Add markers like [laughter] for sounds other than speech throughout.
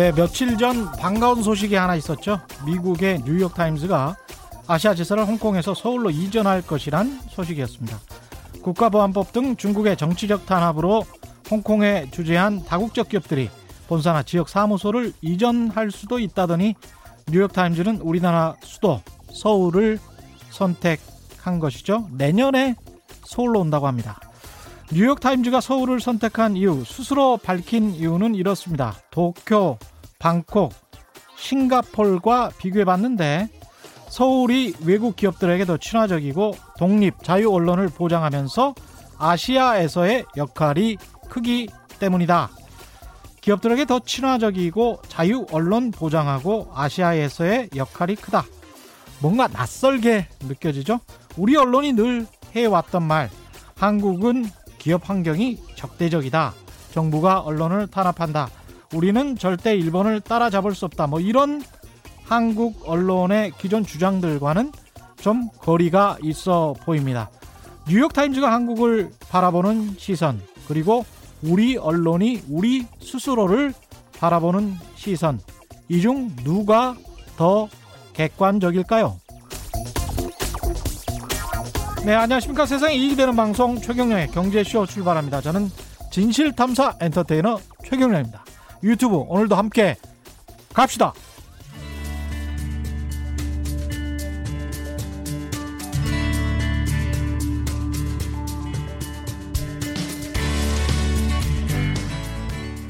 네, 며칠 전 반가운 소식이 하나 있었죠. 미국의 뉴욕 타임즈가 아시아 지사를 홍콩에서 서울로 이전할 것이란 소식이었습니다. 국가보안법 등 중국의 정치적 탄압으로 홍콩에 주재한 다국적 기업들이 본사나 지역 사무소를 이전할 수도 있다더니 뉴욕타임즈는 우리나라 수도 서울을 선택한 것이죠. 내년에 서울로 온다고 합니다. 뉴욕타임즈가 서울을 선택한 이유, 스스로 밝힌 이유는 이렇습니다. 도쿄, 방콕, 싱가폴과 비교해 봤는데 서울이 외국 기업들에게 더 친화적이고 독립, 자유 언론을 보장하면서 아시아에서의 역할이 크기 때문이다. 기업들에게 더 친화적이고 자유 언론 보장하고 아시아에서의 역할이 크다. 뭔가 낯설게 느껴지죠? 우리 언론이 늘 해왔던 말. 한국은 기업 환경이 적대적이다. 정부가 언론을 탄압한다. 우리는 절대 일본을 따라잡을 수 없다. 뭐 이런 한국 언론의 기존 주장들과는 좀 거리가 있어 보입니다. 뉴욕타임즈가 한국을 바라보는 시선, 그리고 우리 언론이 우리 스스로를 바라보는 시선, 이 중 누가 더 객관적일까요? 네, 안녕하십니까. 세상에 이익이 되는 방송 최경련의 경제쇼 출발합니다. 저는 진실탐사 엔터테이너 최경련입니다. 유튜브 오늘도 함께 갑시다.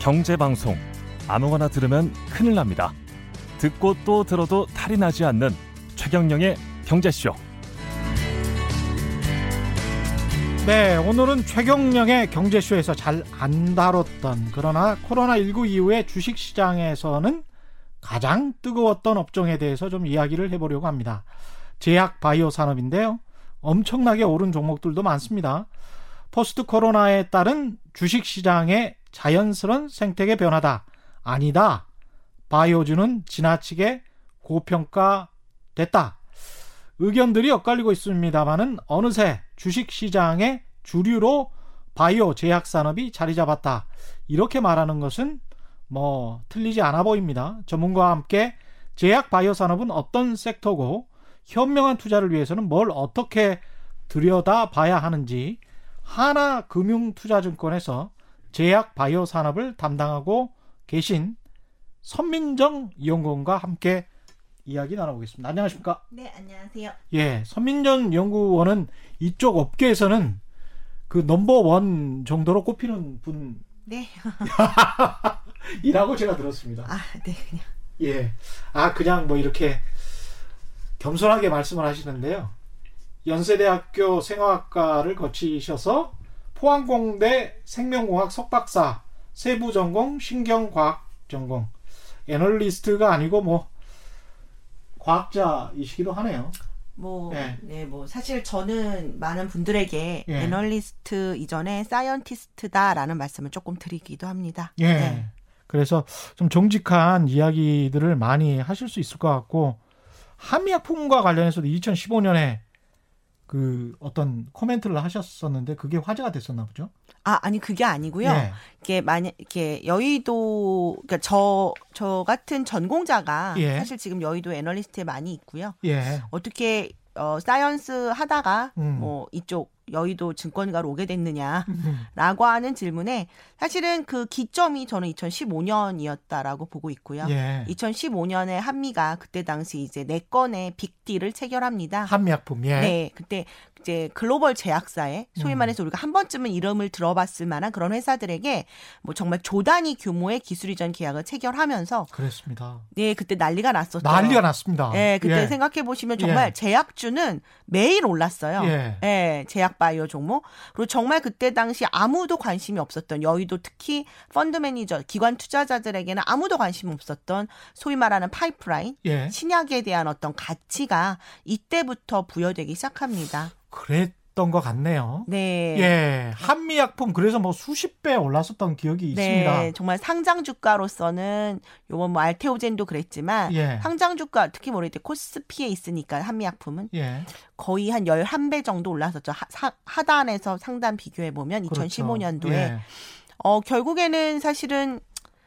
경제 방송 아무거나 들으면 큰일 납니다. 듣고 또 들어도 탈이 나지 않는 최경령의 경제쇼. 네, 오늘은 최경령의 경제쇼에서 잘 안 다뤘던 그러나 코로나19 이후에 주식 시장에서는 가장 뜨거웠던 업종에 대해서 좀 이야기를 해보려고 합니다. 제약 바이오 산업인데요. 엄청나게 오른 종목들도 많습니다. 포스트 코로나에 따른 주식 시장의 자연스러운 생태계 변화다. 아니다. 바이오주는 지나치게 고평가됐다. 의견들이 엇갈리고 있습니다만은 어느새 주식시장의 주류로 바이오 제약 산업이 자리 잡았다. 이렇게 말하는 것은 뭐 틀리지 않아 보입니다. 전문가와 함께 제약 바이오 산업은 어떤 섹터고 현명한 투자를 위해서는 뭘 어떻게 들여다 봐야 하는지 하나금융투자증권에서 제약 바이오 산업을 담당하고 계신 선민정 연구원과 함께 이야기 나눠보겠습니다. 안녕하십니까? 네, 안녕하세요. 예, 선민정 연구원은 이쪽 업계에서는 그 넘버 원 정도로 꼽히는 분. 네. [laughs] 이라고 제가 들었습니다. 아, 네, 그냥. 예. 아, 그냥 뭐 이렇게 겸손하게 말씀을 하시는데요. 연세대학교 생화학과를 거치셔서 포항공대 생명공학 석박사, 세부 전공, 신경과학 전공, 애널리스트가 아니고 뭐 과학자이시기도 하네요. 뭐, 네. 네. 뭐, 사실 저는 많은 분들에게 예. 애널리스트 이전에 사이언티스트다라는 말씀을 조금 드리기도 합니다. 예. 네. 그래서 좀 정직한 이야기들을 많이 하실 수 있을 것 같고 한미약품과 관련해서도 2015년에 그 어떤 코멘트를 하셨었는데 그게 화제가 됐었나 보죠? 아, 아니, 그게 아니고요. 네. 이게 만약, 이렇게 여의도, 그러니까 저, 저 같은 전공자가 예. 사실 지금 여의도 애널리스트에 많이 있고요. 예. 어떻게, 어, science 하다가 음. 뭐 이쪽 여의도 증권가로 오게 됐느냐라고 하는 질문에 사실은 그 기점이 저는 2015년이었다라고 보고 있고요. 예. 2015년에 한미가 그때 당시 이제 네 건의 빅딜을 체결합니다. 한미약품. 예. 네, 그때 이제 글로벌 제약사에 소위 음. 말해서 우리가 한 번쯤은 이름을 들어봤을 만한 그런 회사들에게 뭐 정말 조단위 규모의 기술 이전 계약을 체결하면서 그랬습니다. 네, 그때 난리가 났었죠. 난리가 났습니다. 네, 그때 예. 생각해 보시면 정말 예. 제약주는 매일 올랐어요. 예. 예, 제약 바이오 종목. 그리고 정말 그때 당시 아무도 관심이 없었던 여의도 특히 펀드 매니저, 기관 투자자들에게는 아무도 관심 없었던 소위 말하는 파이프라인, 예. 신약에 대한 어떤 가치가 이때부터 부여되기 시작합니다. 것 같네요. 네. 예, 한미약품 그래서 뭐 수십 배 올랐었던 기억이 네, 있습니다. 정말 상장 주가로서는 요번 뭐 알테오젠도 그랬지만 예. 상장 주가 특히 뭐 이때 코스피에 있으니까 한미약품은 예, 거의 한 11배 정도 올랐었죠. 하, 사- 하단에서 상단 비교해 보면 그렇죠. 2015년도에 예. 어 결국에는 사실은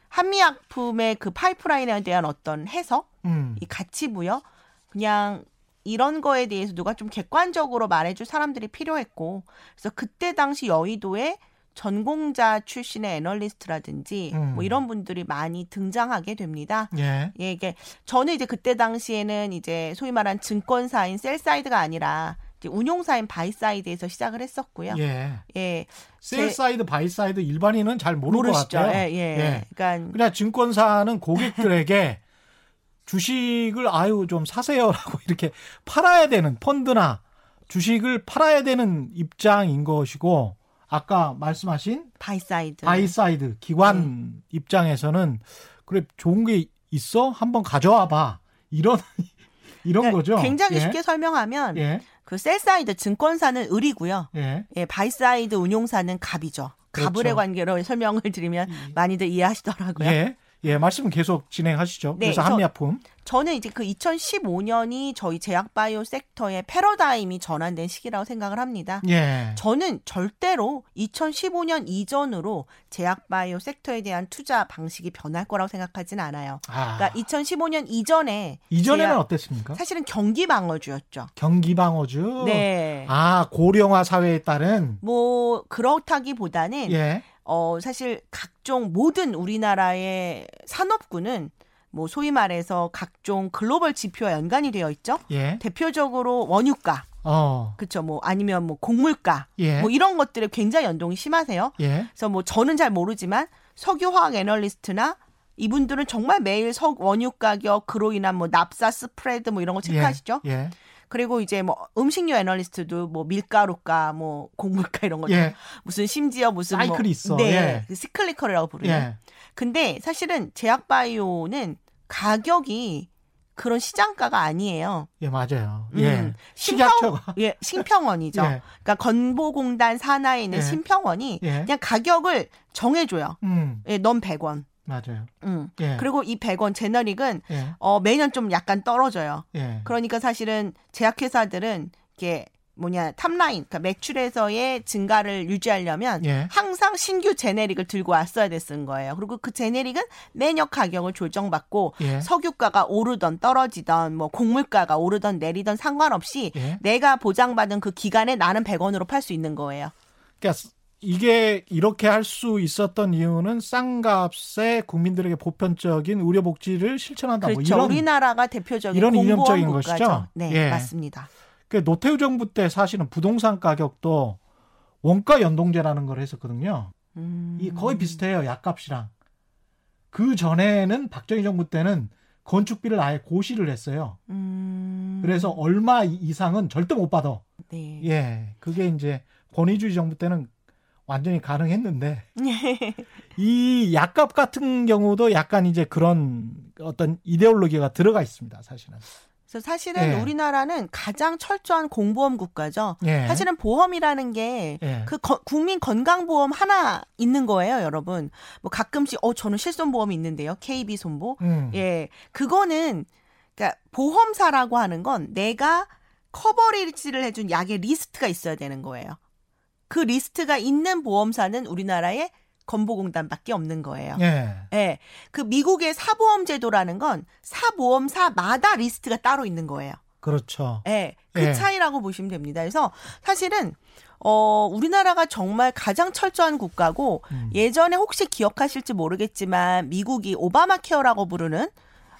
한미약품의 그 파이프라인에 대한 어떤 해석, 음, 이 가치 부여 그냥 이런 거에 대해서 누가 좀 객관적으로 말해줄 사람들이 필요했고 그래서 그때 당시 여의도에 전공자 출신의 애널리스트라든지 음. 뭐 이런 분들이 많이 등장하게 됩니다. 예, 예, 이게 저는 이제 그때 당시에는 이제 소위 말한 증권사인 sell side가 아니라 이제 운용사인 buy side에서 시작을 했었고요. 예. 예, sell side, buy side 일반인은 잘 모를 모르시죠. 것 같아요. 예, 예. 그러니까 그냥 증권사는 고객들에게 [laughs] 주식을 아유 좀 사세요라고 [laughs] 이렇게 팔아야 되는 펀드나 주식을 팔아야 되는 입장인 것이고 아까 말씀하신 buy side. Buy side 기관 입장에서는 그래 좋은 게 있어 한번 가져와 봐 이런 [laughs] 이런 그러니까 거죠. 굉장히 예. 쉽게 설명하면 예, 그 sell side 증권사는 을이고요. 예, 예, buy side 운용사는 갑이죠. 그렇죠. 갑을의 관계로 설명을 드리면 많이들 이해하시더라고요. 예, 예, 말씀 계속 진행하시죠. 네, 그래서 저- 한미약품, 저는 이제 그 2015년이 저희 제약바이오 섹터의 패러다임이 전환된 시기라고 생각을 합니다. 예, 저는 절대로 2015년 이전으로 제약바이오 섹터에 대한 투자 방식이 변할 거라고 생각하진 않아요. 아, 그러니까 2015년 이전에 이전에는 제약- 어땠습니까? 사실은 경기 방어주였죠. 경기 방어주, 네. 아 고령화 사회에 따른 뭐 그렇다기보다는 예, 어 사실 각종 모든 우리나라의 산업군은 뭐 소위 말해서 각종 글로벌 지표와 연관이 되어 있죠. 예, 대표적으로 원유가, 어, 그렇죠. 뭐 아니면 뭐 곡물가, 예, 뭐 이런 것들에 굉장히 연동이 심하세요. 예, 그래서 뭐 저는 잘 모르지만 석유화학 애널리스트나 이분들은 정말 매일 석 원유 가격 그로 인한 뭐 납사 스프레드 뭐 이런 거 체크하시죠. 예, 그리고 이제 뭐 음식료 애널리스트도 뭐 밀가루가 뭐 곡물가 이런 거 예, 무슨 심지어 무슨 뭐 사이클이 있어. 네, 예. 그 시클리컬이라고 부르는. 예, 근데 사실은 제약 바이오는 가격이 그런 시장가가 아니에요. 예, 맞아요. 음, 예, 신평, 식약처가, 예, 신평원이죠. [laughs] 예. 그러니까 건보공단 산하에 있는 예. 신평원이 예, 그냥 가격을 정해줘요. 음, 예, 넌 100원. 맞아요. 음. 예, 그리고 이 100원 제너릭은 예, 어, 매년 좀 약간 떨어져요. 예, 그러니까 사실은 제약회사들은 이게 뭐냐 탑라인, 그러니까 매출에서의 증가를 유지하려면 예, 항상 신규 제네릭을 들고 왔어야 됐은 거예요. 그리고 그 제네릭은 매년 가격을 조정받고 예, 석유가가 오르던 떨어지던 뭐 곡물가가 오르던 내리던 상관없이 예. 내가 보장받은 그 기간에 나는 100원으로 팔 수 있는 거예요. 그러니까 이게 이렇게 할 수 있었던 이유는 싼 값에 국민들에게 보편적인 의료 복지를 실천한다. 뭐 그렇죠. 이런 우리나라가 대표적인 이런 이념적인 국가죠. 것이죠? 네, 예. 맞습니다. 그 노태우 정부 때 사실은 부동산 가격도 원가 연동제라는 걸 했었거든요. 음. 이 거의 비슷해요. 약값이랑. 그 전에는 박정희 정부 때는 건축비를 아예 고시를 했어요. 음. 그래서 얼마 이상은 절대 못 받아. 네. 예. 그게 이제 권위주의 정부 때는 완전히 가능했는데 [laughs] 이 약값 같은 경우도 약간 이제 그런 어떤 이데올로기가 들어가 있습니다. 사실은. 그래서 사실은 예. 우리나라는 가장 철저한 공보험 국가죠. 예. 사실은 보험이라는 게 예. 그 국민 건강보험 하나 있는 거예요, 여러분. 뭐 가끔씩 어 저는 실손보험이 있는데요. KB 손보. 음. 예. 그거는 그러니까 보험사라고 하는 건 내가 커버리지를 해준 약의 리스트가 있어야 되는 거예요. 그 리스트가 있는 보험사는 우리나라에 건보공단밖에 없는 거예요. 예. 예. 그 미국의 사보험 제도라는 건 사보험사마다 리스트가 따로 있는 거예요. 그렇죠. 예. 그 예. 차이라고 보시면 됩니다. 그래서 사실은 어 우리나라가 정말 가장 철저한 국가고 음. 예전에 혹시 기억하실지 모르겠지만 미국이 오바마 케어라고 부르는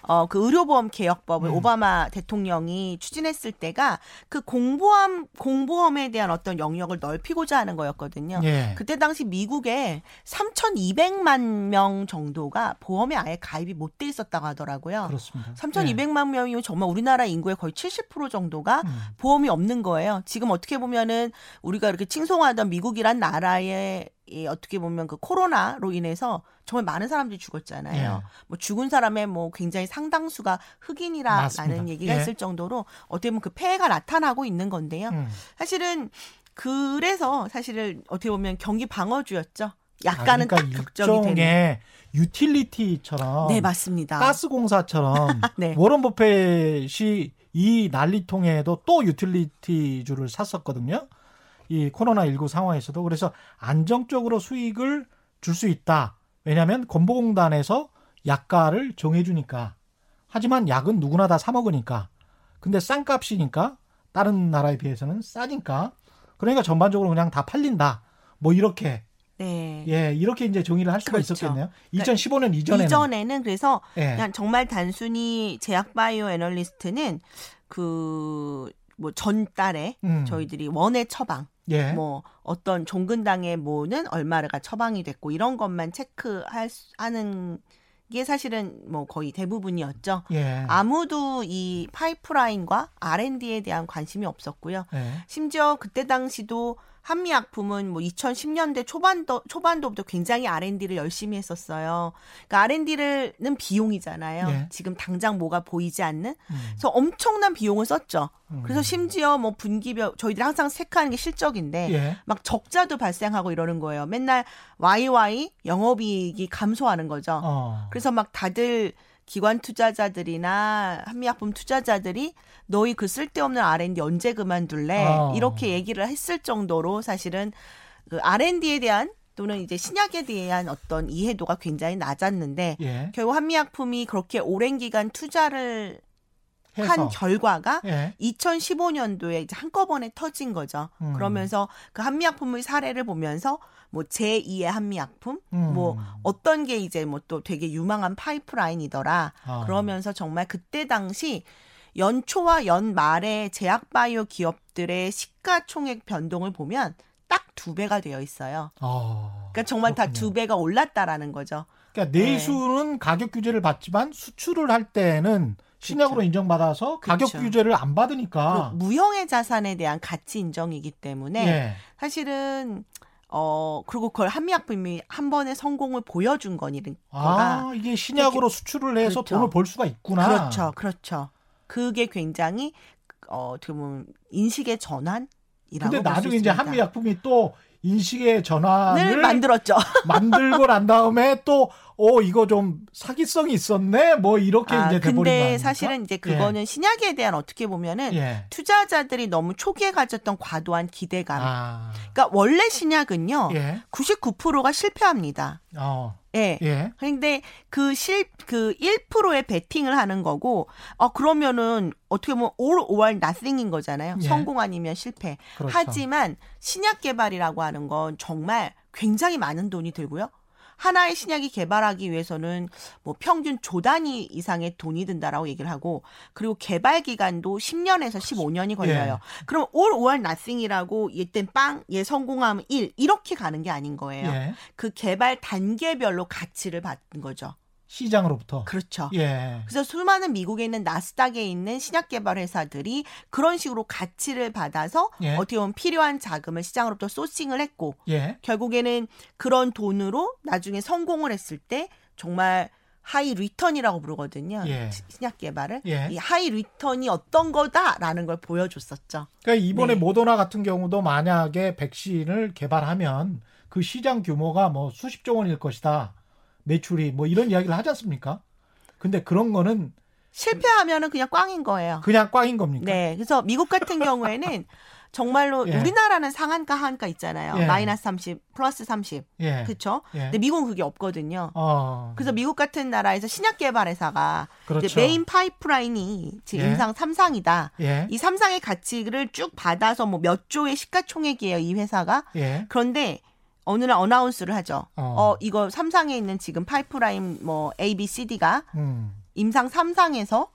어, 그 의료보험 개혁법을 음. 오바마 대통령이 추진했을 때가 그 공보험, 공보험에 대한 어떤 영역을 넓히고자 하는 거였거든요. 예. 그때 당시 미국에 3,200만 명 정도가 보험에 아예 가입이 못 돼 있었다고 하더라고요. 그렇습니다. 3,200만 명이면 정말 우리나라 인구의 거의 70% 정도가 예. 음. 보험이 없는 거예요. 지금 어떻게 보면은 우리가 이렇게 칭송하던 미국이란 나라의 이 어떻게 보면 그 코로나로 인해서 정말 많은 사람들이 죽었잖아요. 예. 뭐 죽은 사람의 뭐 굉장히 상당수가 흑인이라라는. 얘기가 예. 있을 정도로 어떻게 보면 그 폐해가 나타나고 있는 건데요. 음. 사실은 그래서 사실은 어떻게 보면 경기 방어주였죠. 약간은 아, 그러니까 딱 극적이 되는. 일종의 유틸리티처럼 네, 맞습니다. 가스공사처럼 [laughs] 네. 워런 버펫이 이 난리통에도 또 유틸리티주를 샀었거든요. 이 코로나19 상황에서도 그래서 안정적으로 수익을 줄 수 있다. 왜냐하면 건보공단에서 약가를 정해주니까. 하지만 약은 누구나 다 사 먹으니까. 근데 싼 값이니까 다른 나라에 비해서는 싸니까. 그러니까 전반적으로 그냥 다 팔린다. 뭐 이렇게 네. 예 이렇게 이제 정의를 할 수가 그렇죠. 있었겠네요. 그러니까 2015년 이전에는 이전에는 그래서 예. 그냥 정말 단순히 제약 바이오 애널리스트는 그 뭐 전달에 음. 저희들이 원의 처방 예. 뭐 어떤 종근당의 뭐는 얼마가 처방이 됐고 이런 것만 체크할 수- 하는 게 사실은 뭐 거의 대부분이었죠. 예. 아무도 이 파이프라인과 R&D에 대한 관심이 없었고요. 예. 심지어 그때 당시도 한미약품은 뭐 2010년대 초반도 초반도부터 굉장히 R&D를 열심히 했었어요. 그러니까 R&D는 비용이잖아요. 예. 지금 당장 뭐가 보이지 않는. 음. 그래서 엄청난 비용을 썼죠. 음. 그래서 심지어 뭐 분기별 저희들이 항상 체크하는 게 실적인데 예. 막 적자도 발생하고 이러는 거예요. 맨날 YY 영업이익이 감소하는 거죠. 어. 그래서 막 다들 기관 투자자들이나 한미약품 투자자들이 너희 그 쓸데없는 R&D 언제 그만둘래? 어. 이렇게 얘기를 했을 정도로 사실은 그 R&D에 대한 또는 이제 신약에 대한 어떤 이해도가 굉장히 낮았는데 예. 결국 한미약품이 그렇게 오랜 기간 투자를 해서. 한 결과가 예. 2015년도에 이제 한꺼번에 터진 거죠. 음. 그러면서 그 한미약품의 사례를 보면서 뭐 제2의 한미약품, 음. 뭐 어떤 게 이제 뭐 또 되게 유망한 파이프라인이더라. 아. 그러면서 정말 그때 당시 연초와 연말에 제약바이오 기업들의 시가총액 변동을 보면 딱 두 배가 되어 있어요. 어. 그러니까 정말 다. 두 배가 올랐다라는 거죠. 그러니까 네. 내수는 가격 규제를 받지만 수출을 할 때는 신약으로 인정받아서 가격 그렇죠. 규제를 안 받으니까 무형의 자산에 대한 가치 인정이기 때문에 예. 사실은 어 그리고 그걸 한미약품이 한 번의 성공을 보여준 거니까 아, 이게 신약으로 수출을 해서 그렇죠. 돈을 벌 수가 있구나. 그렇죠, 그렇죠. 그게 굉장히 어 어떻게 보면 인식의 전환이라고 근데 나중에 이제 있습니다. 한미 약품이 또 인식의 을 전환을 만들었죠. [laughs] 만들고 난 다음에 또, 어, 이거 좀 사기성이 있었네? 뭐, 이렇게 아, 이제 돼버린 거 근데? 사실은 이제 그거는 신약에 대한 어떻게 보면은 예. 투자자들이 너무 초기에 가졌던 과도한 기대감. 아, 그러니까 원래 신약은요. 예. 99%가 실패합니다. 어, 예. 예. 근데 그 실, 그 1%의 베팅을 하는 거고, 어, 그러면은 어떻게 보면 all or nothing인 거잖아요. 예. 성공 아니면 실패. 그렇죠. 하지만 신약 개발이라고 하는 건 정말 굉장히 많은 돈이 들고요. 하나의 신약이 개발하기 위해서는 뭐 평균 조 단위 이상의 돈이 든다라고 얘기를 하고 그리고 개발 기간도 10년에서 15년이 걸려요. 그럼 all or nothing이라고 얘땐 빵, 얘 성공하면 1 이렇게 가는 게 아닌 거예요. 예. 그 개발 단계별로 가치를 받는 거죠. 시장으로부터. 그렇죠. 예. 그래서 수많은 미국에 있는 나스닥에 있는 신약 개발 회사들이 그런 식으로 가치를 받아서 예. 어떻게 보면 필요한 자금을 시장으로부터 sourcing을 했고 예. 결국에는 그런 돈으로 나중에 성공을 했을 때 정말 high return이라고 부르거든요. 예. 시- 신약 개발을 예. 이 high return이 어떤 거다라는 걸 보여줬었죠. 그러니까 이번에 네. 모더나 같은 경우도 만약에 백신을 개발하면 그 시장 규모가 뭐 수십조 원일 것이다. 매출이 뭐 이런 이야기를 하지 않습니까? 근데 그런 거는 실패하면은 그냥 꽝인 거예요. 그냥 꽝인 겁니까? 네, 그래서 미국 같은 경우에는 [laughs] 정말로 예. 우리나라는 상한가 하한가 있잖아요. 예. 마이너스 30, 플러스 30. 예. 그렇죠? 예. 근데 미국은 그게 없거든요. 어. 그래서 미국 같은 나라에서 신약 개발 회사가 그렇죠. 메인 파이프라인이 지금 예. 임상 3상이다. 예. 이 3상의 가치를 쭉 받아서 뭐 몇 조의 시가총액이에요, 이 회사가. 예. 그런데 어느 날 announce를 하죠. 어. 어, 이거 3상에 있는 지금 파이프라인 뭐 A, B, C, D가 음. 임상 3상에서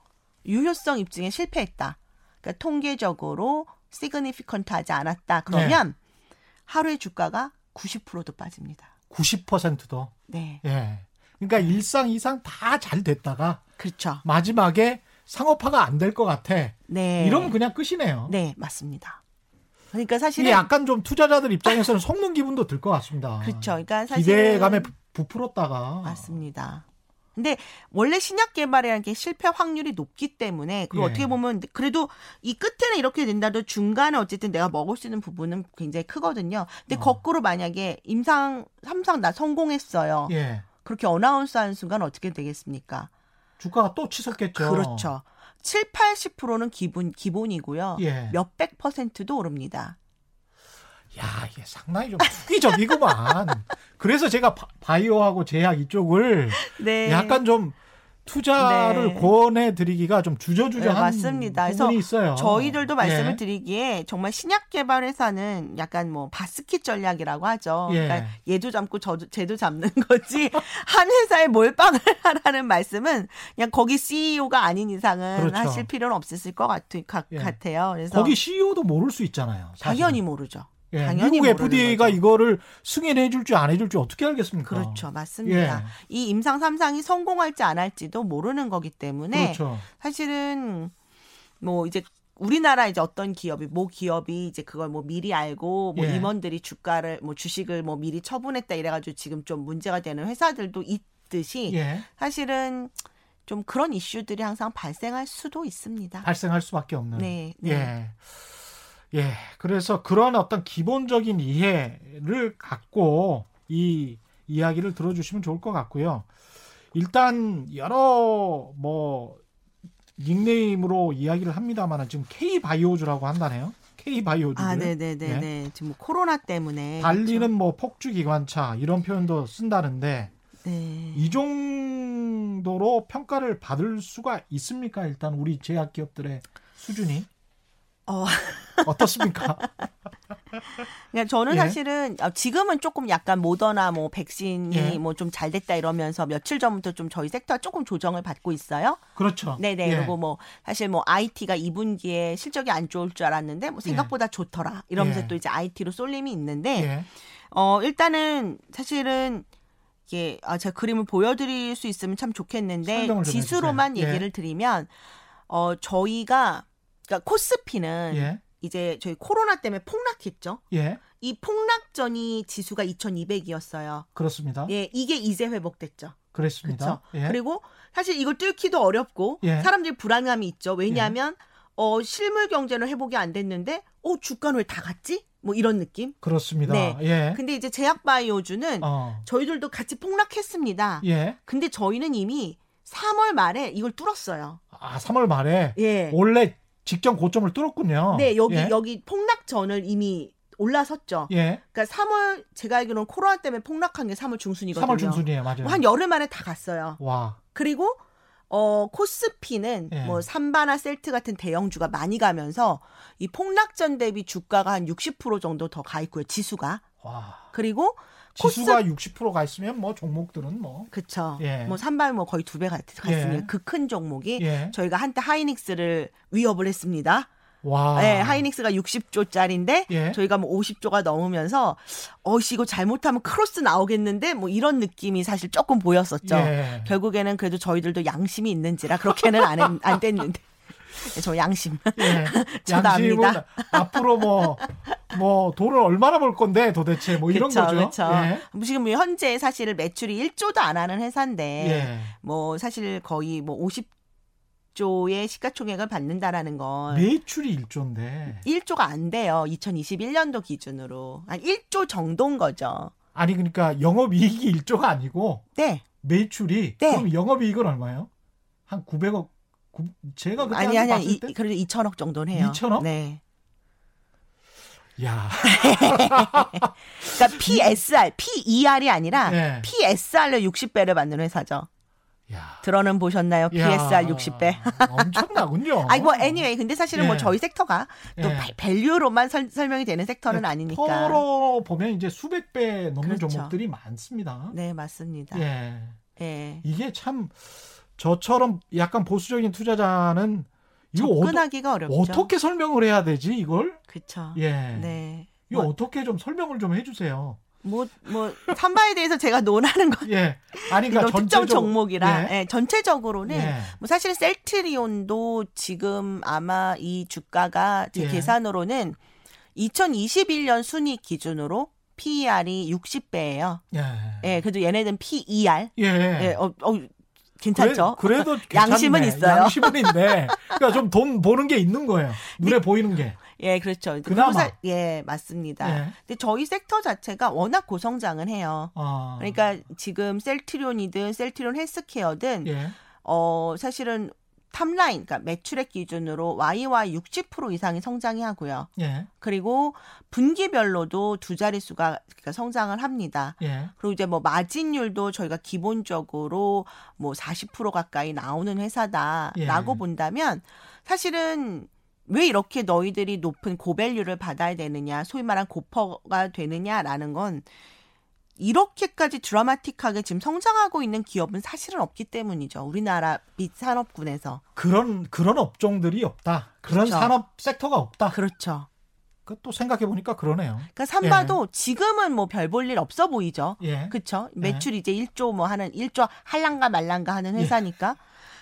유효성 입증에 실패했다. 그러니까 통계적으로 significant 하지 않았다. 그러면 하루에 주가가 90%도 빠집니다. 90%도. 네. 예. 그러니까 일상 이상 다 잘 됐다가 그렇죠. 마지막에 상업화가 안 될 것 같아. 네. 이러면 그냥 끝이네요. 네, 맞습니다. 그러니까 사실은 약간 좀 투자자들 입장에서는 속는 기분도 들 것 같습니다. 그렇죠. 그러니까 사실은 기대감에 부- 부풀었다가 맞습니다. 근데 원래 신약 개발이라는 게 실패 확률이 높기 때문에 그리고 예. 어떻게 보면 그래도 이 끝에는 이렇게 된다도 중간에 어쨌든 내가 먹을 수 있는 부분은 굉장히 크거든요. 근데 어. 거꾸로 만약에 임상 삼상 나 성공했어요. 예. 그렇게 어나운스 하는 순간 어떻게 되겠습니까? 주가가 또 치솟겠죠. 그렇죠. 7, 80%는 기본 기본이고요. 예. 몇백 퍼센트도 오릅니다. 야, 이게 상당히 좀 투기적이구만. 그래서 제가 바- 바이오하고 제약 이쪽을 네. 약간 좀 투자를 네. 권해 드리기가 좀 주저주저한 네, 맞습니다. 그래서 부분이 있어요. 저희들도 말씀을 예. 드리기에 정말 신약 개발 회사는 약간 뭐 바스킷 전략이라고 하죠. 예. 그러니까 얘도 잡고 저도 쟤도 잡는 [laughs] 거지. 한 회사에 몰빵을 [laughs] 하라는 말씀은 그냥 거기 CEO가 아닌 이상은 그렇죠. 하실 필요는 없었을 것 같, 가, 예. 같아요. 그래서 거기 CEO도 모를 수 있잖아요. 사실은. 당연히 모르죠. 예, 당연히 미국 FDA가 거죠. 이거를 승인해 줄지 안 해줄지 어떻게 알겠습니까? 그렇죠. 맞습니다. 예. 이 임상 삼상이 성공할지 안 할지도 모르는 거기 때문에 그렇죠. 사실은 뭐 이제 우리나라 이제 어떤 기업이 모 기업이 이제 그걸 뭐 미리 알고 뭐 예. 임원들이 주가를 뭐 주식을 뭐 미리 처분했다 이래가지고 지금 좀 문제가 되는 회사들도 있듯이 예. 사실은 좀 그런 이슈들이 항상 발생할 수도 있습니다. 발생할 수밖에 없는. 네, 네. 예. 예. 그래서 그런 어떤 기본적인 이해를 갖고 이 이야기를 들어주시면 좋을 것 같고요. 일단 여러 뭐 닉네임으로 이야기를 합니다만 지금 K 바이오주라고 한다네요. K 바이오주. 아, 네네네 네. 지금 뭐 코로나 때문에 달리는 뭐 폭주 기관차 이런 표현도 쓴다는데 그렇죠. 네. 이 정도로 평가를 받을 수가 있습니까? 일단 우리 제약 기업들의 수준이 어. 어떻습니까? [laughs] 그러니까 저는 예. 사실은 아, 지금은 조금 약간 모더나 뭐 백신이 예. 뭐좀 잘 됐다 이러면서 며칠 전부터 좀 저희 섹터가 조금 조정을 받고 있어요. 그렇죠. 네네. 예. 그리고 뭐 사실 뭐 IT가 2분기에 실적이 안 좋을 줄 알았는데 뭐 생각보다 좋더라. 이러면서 예. 또 이제 IT로 쏠림이 있는데 예. 어 일단은 사실은 이게 아 제가 그림을 보여드릴 수 있으면 참 좋겠는데 지수로만. 예. 얘기를 드리면 어 저희가 그러니까 코스피는 예. 이제 저희 코로나 때문에 폭락했죠. 예. 이 폭락 전이 지수가 2,200이었어요. 그렇습니다. 예, 이게 이제 회복됐죠. 그랬습니다. 그렇죠. 예. 그리고 사실 이걸 뚫기도 어렵고 예. 사람들이 불안감이 있죠. 왜냐하면 어 실물 경제는 회복이 안 됐는데 어 주가는 왜 다 갔지? 뭐 이런 느낌. 그렇습니다. 네. 예. 근데 이제 제약바이오주는 어. 저희들도 같이 폭락했습니다. 예. 근데 저희는 이미 3월 말에 이걸 뚫었어요. 아, 3월 말에 예. 원래 직전 고점을 뚫었군요. 네, 여기 예. 여기 폭락 전을 이미 올라섰죠. 예. 그러니까 3월 제가 알기로는 코로나 때문에 폭락한 게 3월 중순이거든요. 3월 중순이에요. 맞아요. 한 열흘 만에 다 갔어요. 와. 그리고 어 코스피는 예. 뭐 삼바나 셀트 같은 대형주가 많이 가면서 이 폭락전 대비 주가가 한 60% 정도 더 가 있고요. 지수가. 와. 그리고 지수가 60%가 있으면 뭐 종목들은 뭐 그쵸. 예. 뭐 삼발 뭐 거의 두 배 갔습니다. 예. 그큰 종목이 예. 저희가 한때 하이닉스를 위협을 했습니다. 와. 네, 하이닉스가 60조짜리인데 예. 저희가 뭐 50조가 넘으면서 어씨 이거 잘못하면 크로스 나오겠는데 뭐 이런 느낌이 사실 조금 보였었죠. 예. 결국에는 그래도 저희들도 양심이 있는지라 그렇게는 안, 했- 안 됐는데. 네, [laughs] 저 양심. 예. [laughs] 저도 양심은 압니다. 앞으로 뭐, 뭐, 돈을 얼마나 벌 건데 도대체 뭐 이런 그쵸, 거죠. 그쵸. 예. 지금 현재 사실 매출이 1조도 안 하는 회사인데 예. 뭐 사실 거의 뭐 50조의 시가총액을 받는다라는 건 매출이 1조인데. 1조가 안 돼요. 2021년도 기준으로. 한 1조 정도인 거죠. 아니, 그러니까 영업이익이 1조가 아니고 네. 매출이. 네. 그럼 영업이익은 얼마예요? 한 900억. 구- 제가 그때 아니 아니 이, 때? 그래도 2천억 정도는 해요. 2천억? 네. 야. 그러니까 PSR, PER이 아니라 네. PSR로 60배를 받는 회사죠. 야. 들어는 보셨나요? PSR 60배. 엄청나군요. [laughs] 아이고 뭐 anyway 근데 사실은 뭐 예. 저희 섹터가 또 예. 발- 밸류로만 설, 설명이 되는 섹터는 아니니까. 서로 보면 이제 수백 배 넘는 그렇죠. 종목들이 많습니다. 네 맞습니다. 예. 예. 이게 참 저처럼 약간 보수적인 투자자는 접근하기가 어렵죠. 어떻게 설명을 해야 되지 이걸? 그쵸. 예. 네. 이거 뭐, 어떻게 좀 설명을 좀 해주세요. 뭐, 뭐, 삼바에 대해서 제가 논하는 건 [laughs] 예. 아니 그러니까 특정 종목이라 예. 예, 전체적으로는 예. 뭐 사실 셀트리온도 지금 아마 이 주가가 제 예. 계산으로는 2021년 순이익 기준으로 PER이 60배예요. 예. 예, 그래도 얘네는 PER. 예. 예, 어, 어, 괜찮죠? 그래, 도 [laughs] 양심은 있어요. 양심은 있네. 그러니까 좀돈 보는 게 있는 거예요. 눈에 네. 보이는 게. 예, 그렇죠. 그나마. 사, 예, 맞습니다. 예. 근데 저희 섹터 자체가 워낙 고성장을 해요. 아. 그러니까 지금 셀트리온이든 셀트리온 헬스케어든 예. 어, 사실은 탑라인, 그러니까 매출액 기준으로 YY 60% 이상이 성장이 하고요. 예. 그리고 분기별로도 두 자릿수가 그러니까 성장을 합니다. 예. 그리고 이제 뭐 마진율도 저희가 기본적으로 뭐 40% 가까이 나오는 회사다라고 예. 본다면 사실은 왜 이렇게 너희들이 높은 고밸류를 받아야 되느냐, 소위 말한 고퍼가 되느냐라는 건 이렇게까지 드라마틱하게 지금 성장하고 있는 기업은 사실은 없기 때문이죠. 우리나라 및 산업군에서. 그런 그런 업종들이 없다. 그런 그렇죠. 산업 섹터가 없다. 그렇죠. 그또 생각해 보니까 그러네요. 그러니까 삼바도 예. 지금은 뭐 별 볼 일 없어 보이죠. 예. 그렇죠. 매출 예. 이제 1조 뭐 하는 1조 할랑가 말랑가 하는 예. 회사니까.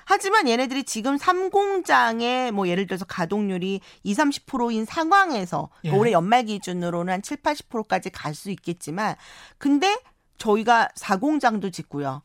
하지만 얘네들이 지금 3공장의 뭐 예를 들어서 가동률이 20, 30%인 상황에서 예. 올해 연말 기준으로는 한 7, 80%까지 갈 수 있겠지만 근데 저희가 4공장도 짓고요.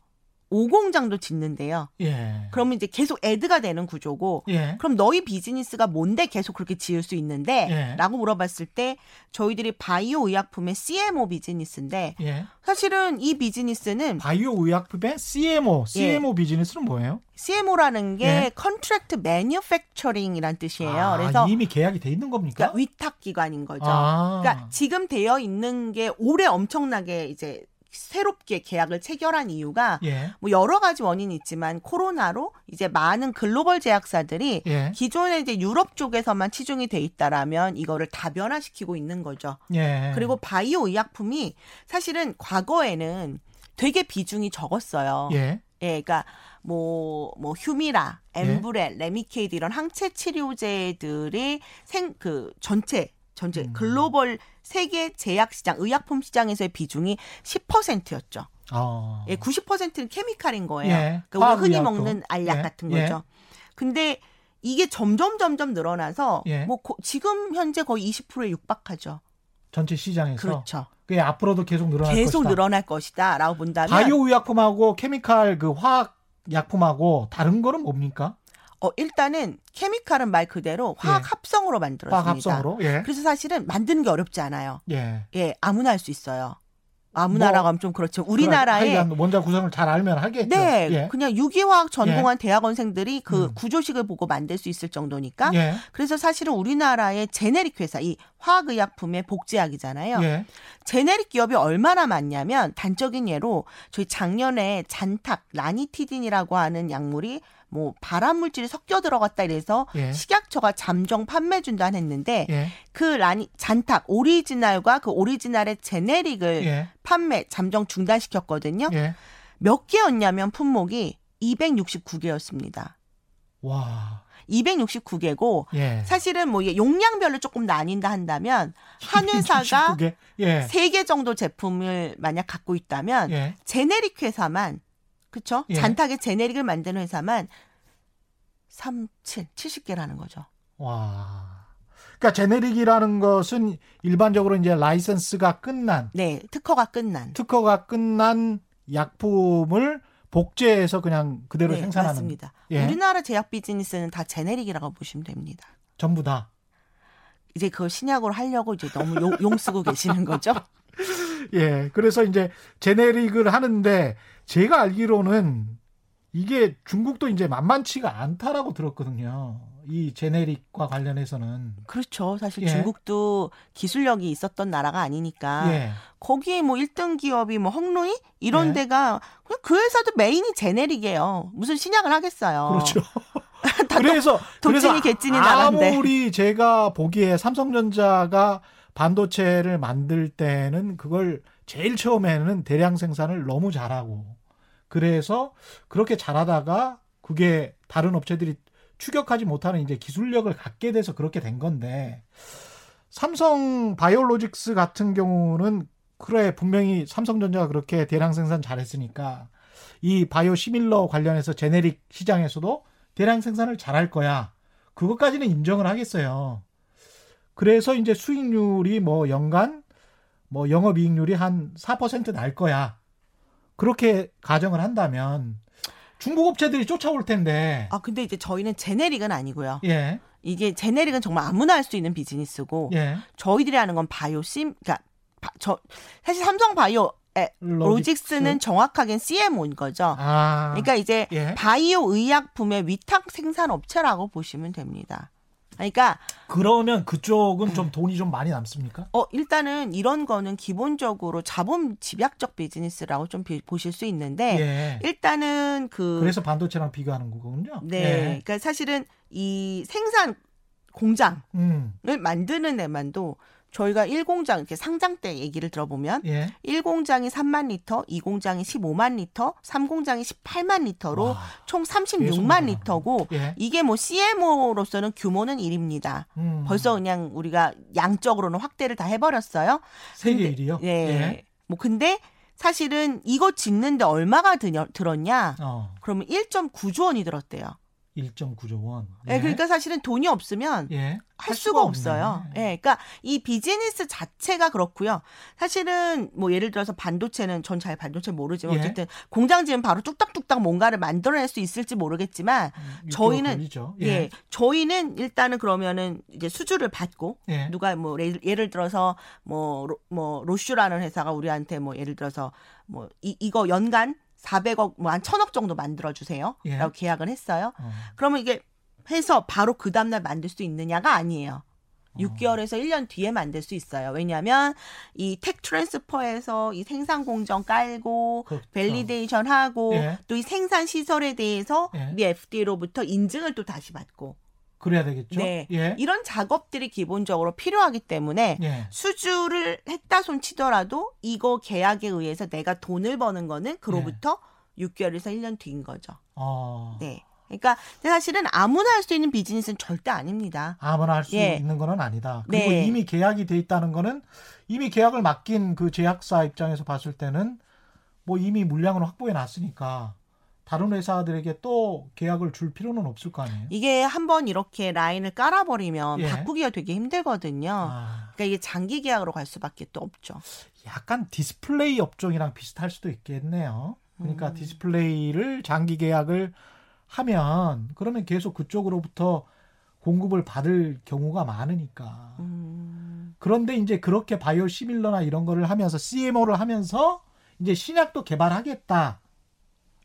5공장도 짓는데요. 예. 그러면 이제 계속 애드가 되는 구조고, 예. 그럼 너희 비즈니스가 뭔데 계속 그렇게 지을 수 있는데? 예. 라고 물어봤을 때, 저희들이 바이오 의약품의 CMO 비즈니스인데, 예. 사실은 이 비즈니스는. 바이오 의약품의 CMO, CMO 예. 비즈니스는 뭐예요? CMO라는 게 contract manufacturing이란 뜻이에요. 아, 그래서 이미 계약이 돼 있는 겁니까? 그러니까 위탁 기관인 거죠. 아. 그러니까 지금 되어 있는 게 올해 엄청나게 이제 새롭게 계약을 체결한 이유가 예. 뭐 여러 가지 원인이 있지만 코로나로 이제 많은 글로벌 제약사들이 예. 기존에 이제 유럽 쪽에서만 치중이 돼 있다라면 이거를 다변화시키고 있는 거죠. 예. 그리고 바이오 의약품이 사실은 과거에는 되게 비중이 적었어요. 예. 예, 그러니까 뭐, 뭐, 휴미라, 엠브렐, 예. 레미케이드 이런 항체 치료제들이 생, 그, 전체 전체 음. 글로벌 세계 제약 시장, 의약품 시장에서의 비중이 10%였죠. 어. 예, 90%는 케미칼인 거예요. 예. 그러니까 우리가 흔히 먹는 알약 예. 같은 예. 거죠. 근데 이게 점점 점점 늘어나서 예. 뭐 고, 지금 현재 거의 20%에 육박하죠. 전체 시장에서. 그렇죠. 그게 앞으로도 계속 늘어날 계속 것이다. 늘어날 것이다라고 본다면 바이오 의약품하고 케미칼 그 화학 약품하고 다른 거는 뭡니까? 어, 일단은 케미칼은 말 그대로 화학 예. 합성으로 만들어집니다. 화학 합성으로. 예. 그래서 사실은 만드는 게 어렵지 않아요. 예. 예, 아무나 할 수 있어요. 아무나라고 뭐, 하면 좀 그렇죠. 우리나라에 원자 구성을 잘 알면 하겠죠. 네, 예. 그냥 유기화학 전공한 예. 대학원생들이 그 음. 구조식을 보고 만들 수 있을 정도니까. 예. 그래서 사실은 우리나라의 제네릭 회사, 이 화학의약품의 복제약이잖아요. 예. 제네릭 기업이 얼마나 많냐면 단적인 예로 저희 작년에 잔탁 라니티딘이라고 하는 약물이 뭐 발암 물질이 섞여 들어갔다 이래서 예. 식약처가 잠정 판매 준다 했는데 예. 그 라니 잔탁 오리지널과 그 오리지널의 제네릭을 예. 판매 잠정 중단시켰거든요. 예. 몇 개였냐면 품목이 269개였습니다. 와. 269개고 예. 사실은 뭐 용량별로 조금 나뉜다 한다면 한 회사가 3개 예. 정도 제품을 만약 갖고 있다면 예. 제네릭 회사만 그쵸? 예. 잔탁의 제네릭을 만드는 회사만 3, 7, 70개라는 거죠. 와. 그러니까 제네릭이라는 것은 일반적으로 이제 라이선스가 끝난 네, 특허가 끝난 특허가 끝난 약품을 복제해서 그냥 그대로 네, 생산하는 맞습니다. 예. 우리나라 제약 비즈니스는 다 제네릭이라고 보시면 됩니다. 전부 다. 이제 그걸 신약으로 하려고 이제 너무 용, 용 쓰고 계시는 거죠? [laughs] 예. 그래서 이제 제네릭을 하는데 제가 알기로는 이게 중국도 이제 만만치가 않다라고 들었거든요. 이 제네릭과 관련해서는. 그렇죠. 사실 예. 중국도 기술력이 있었던 나라가 아니니까. 예. 거기에 뭐 1등 기업이 뭐 헝루이 이런 예. 데가 그냥 그 회사도 메인이 제네릭이에요. 무슨 신약을 하겠어요. 그렇죠. [laughs] 그래서 도찐이 개찐이 나라인데. 아무리 제가 보기에 삼성전자가 반도체를 만들 때는 그걸 제일 처음에는 대량 생산을 너무 잘하고 그래서 그렇게 잘하다가 그게 다른 업체들이 추격하지 못하는 이제 기술력을 갖게 돼서 그렇게 된 건데 삼성 바이오로직스 같은 경우는 그래 분명히 삼성전자가 그렇게 대량 생산 잘했으니까 이 바이오 시밀러 관련해서 제네릭 시장에서도 대량 생산을 잘할 거야. 그것까지는 인정을 하겠어요. 그래서 이제 수익률이 뭐 연간 뭐 영업이익률이 한 4%날 거야. 그렇게 가정을 한다면 중국 업체들이 쫓아올 텐데. 아 근데 이제 저희는 제네릭은 아니고요. 예. 이게 제네릭은 정말 아무나 할 수 있는 비즈니스고 예. 저희들이 하는 건 바이오심 그러니까 바- 저 사실 삼성 바이오 에, 로직스 는 정확하게는 CMO인 거죠. 아. 그러니까 이제 예. 바이오 의약품의 위탁 생산 업체라고 보시면 됩니다. 그러니까 그러면 그쪽은 좀 돈이 좀 많이 남습니까? 어 일단은 이런 거는 기본적으로 자본 집약적 비즈니스라고 좀 비- 보실 수 있는데 예. 일단은 그 그래서 반도체랑 비교하는 거군요. 네, 예. 그러니까 사실은 이 생산 공장을 음. 만드는 데만도 저희가 1공장 이렇게 상장 때 얘기를 들어보면 예. 1공장이 3만 리터, 2공장이 15만 리터, 3공장이 18만 리터로 와, 총 계속 36만 늘어나네. 리터고 예. 이게 뭐 CMO로서는 규모는 1입니다. 음. 벌써 그냥 우리가 양적으로는 확대를 다 해버렸어요. 세계 근데- 1위요? 예. 뭐 근데 사실은 이거 짓는데 얼마가 드냐, 들었냐? 어. 그러면 1.9조 원이 들었대요. 1.9조 원. 예, 그러니까 사실은 돈이 없으면 예. 할 수가 없어요. 예, 그러니까 이 비즈니스 자체가 그렇고요. 사실은 뭐 예를 들어서 반도체는 전 잘 반도체 모르지만 예. 어쨌든 공장 지은 바로 뚝딱뚝딱 뭔가를 만들어낼 수 있을지 모르겠지만 음, 저희는-. 예. 예. 저희는 일단은 그러면은 이제 수주를 받고 예. 누가 뭐 예를, 들어서 뭐, 로, 뭐 로슈라는 회사가 우리한테 뭐 예를 들어서 뭐 이, 이거 연간 400억 뭐 한 1000억 정도 만들어 주세요. 예. 라고 계약을 했어요. 어. 그러면 이게 해서 바로 그 다음날 만들 수 있느냐가 아니에요. 어. 6개월에서 1년 뒤에 만들 수 있어요. 왜냐하면 이 tech transfer에서 이 생산 공정 깔고 그렇죠. validation 하고 예. 또이 생산 시설에 대해서 예. 우리 FDA로부터 인증을 또 다시 받고 그래야 되겠죠. 네. 예. 이런 작업들이 기본적으로 필요하기 때문에 예. 수주를 했다 손 치더라도 이거 계약에 의해서 내가 돈을 버는 거는 그로부터 6개월에서 1년 뒤인 거죠. 어. 네. 그러니까 사실은 아무나 할 수 있는 비즈니스는 절대 아닙니다. 아무나 할수 예. 있는 거는 아니다. 그리고 네. 이미 계약이 돼 있다는 거는 이미 계약을 맡긴 그 제약사 입장에서 봤을 때는 뭐 이미 물량을 확보해 놨으니까 다른 회사들에게 또 계약을 줄 필요는 없을 거 아니에요. 이게 한번 이렇게 라인을 깔아버리면 예. 바꾸기가 되게 힘들거든요. 아, 그러니까 이게 장기 계약으로 갈 수밖에 또 없죠. 약간 디스플레이 업종이랑 비슷할 수도 있겠네요. 그러니까 음. 디스플레이를 장기 계약을 하면 그러면 계속 그쪽으로부터 공급을 받을 경우가 많으니까. 음, 그런데 이제 그렇게 바이오 시밀러나 이런 거를 하면서 CMO를 하면서 이제 신약도 개발하겠다.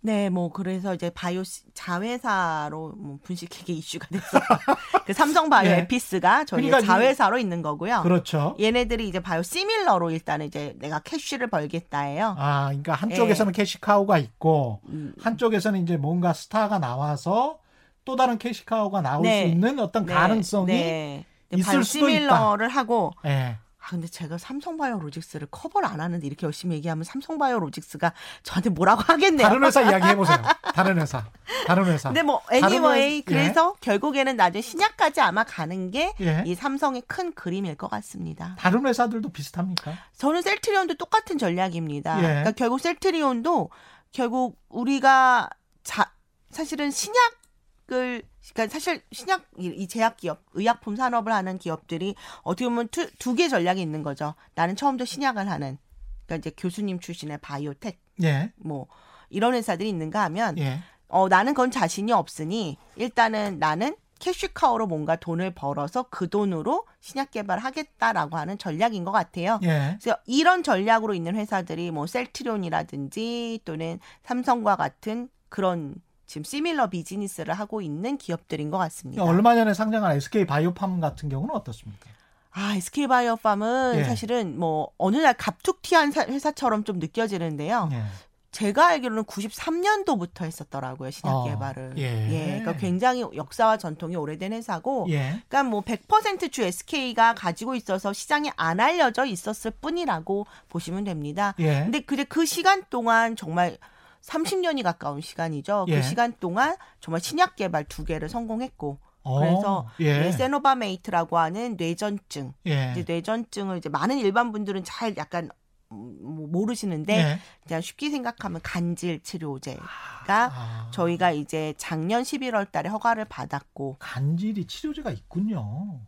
네, 뭐 그래서 이제 바이오 시- 자회사로 뭐 분식회계 이슈가 됐어요. [laughs] 그 삼성 바이오 예. 에피스가 저희 그러니까 의 자회사로 있는 거고요. 그렇죠. 얘네들이 이제 바이오 시밀러로 일단 이제 내가 cash를 벌겠다예요. 아, 그러니까 한쪽에서는 cash cow가 있고 음, 한쪽에서는 이제 뭔가 스타가 나와서 또 다른 cash cow가 나올 네. 수 있는 어떤 네, 가능성이 네. 있을 바이오 수도 시밀러를 하고 예. 아 근데 제가 삼성바이오로직스를 커버를 안 하는데 이렇게 열심히 얘기하면 삼성바이오로직스가 저한테 뭐라고 하겠네요. 다른 회사 이야기 해보세요. [laughs] 다른 회사. 다른 회사. 근데 뭐 다른 anyway 회- 그래서 결국에는 나중에 신약까지 아마 가는 게이 예. 삼성의 큰 그림일 것 같습니다. 다른 회사들도 비슷합니까? 저는 셀트리온도 똑같은 전략입니다. 예. 그러니까 결국 셀트리온도 결국 우리가 자, 사실은 신약을 그러니까 사실 신약 이- 이 제약 기업, 의약품 산업을 하는 기업들이 어떻게 보면 두 개 전략이 있는 거죠. 나는 처음부터 신약을 하는 그러니까 이제 교수님 출신의 바이오텍 예. 뭐 이런 회사들이 있는가 하면 예. 어 나는 그건 자신이 없으니 일단은 나는 캐시카우로 뭔가 돈을 벌어서 그 돈으로 신약 개발하겠다라고 하는 전략인 것 같아요. 예. 그래서 이런 전략으로 있는 회사들이 뭐 셀트리온이라든지 또는 삼성과 같은 그런 지금 시밀러 비즈니스를 하고 있는 기업들인 것 같습니다. 얼마 전에 상장한 SK 바이오팜 같은 경우는 어떻습니까? 아, SK바이오팜은 예. 사실은 뭐 어느 날 갑툭튀한 사- 회사처럼 좀 느껴지는데요. 예. 제가 알기로는 93년도부터 했었더라고요 신약 어, 개발을. 예. 그러니까 굉장히 역사와 전통이 오래된 회사고, 예. 그러니까 뭐 100%주 SK가 가지고 있어서 시장에 안 알려져 있었을 뿐이라고 보시면 됩니다. 예. 근데 그그 시간 동안 정말 30년이 가까운 시간이죠. 예. 그 시간 동안 정말 신약 개발 두 개를 성공했고, 어, 그래서 예. 네, 세노바메이트라고 하는 뇌전증, 예. 이제 뇌전증을 이제 많은 일반 분들은 잘 약간 모르시는데 예. 그냥 쉽게 생각하면 간질 치료제가 아, 저희가 이제 작년 11월 달에 허가를 받았고 간질이 치료제가 있군요.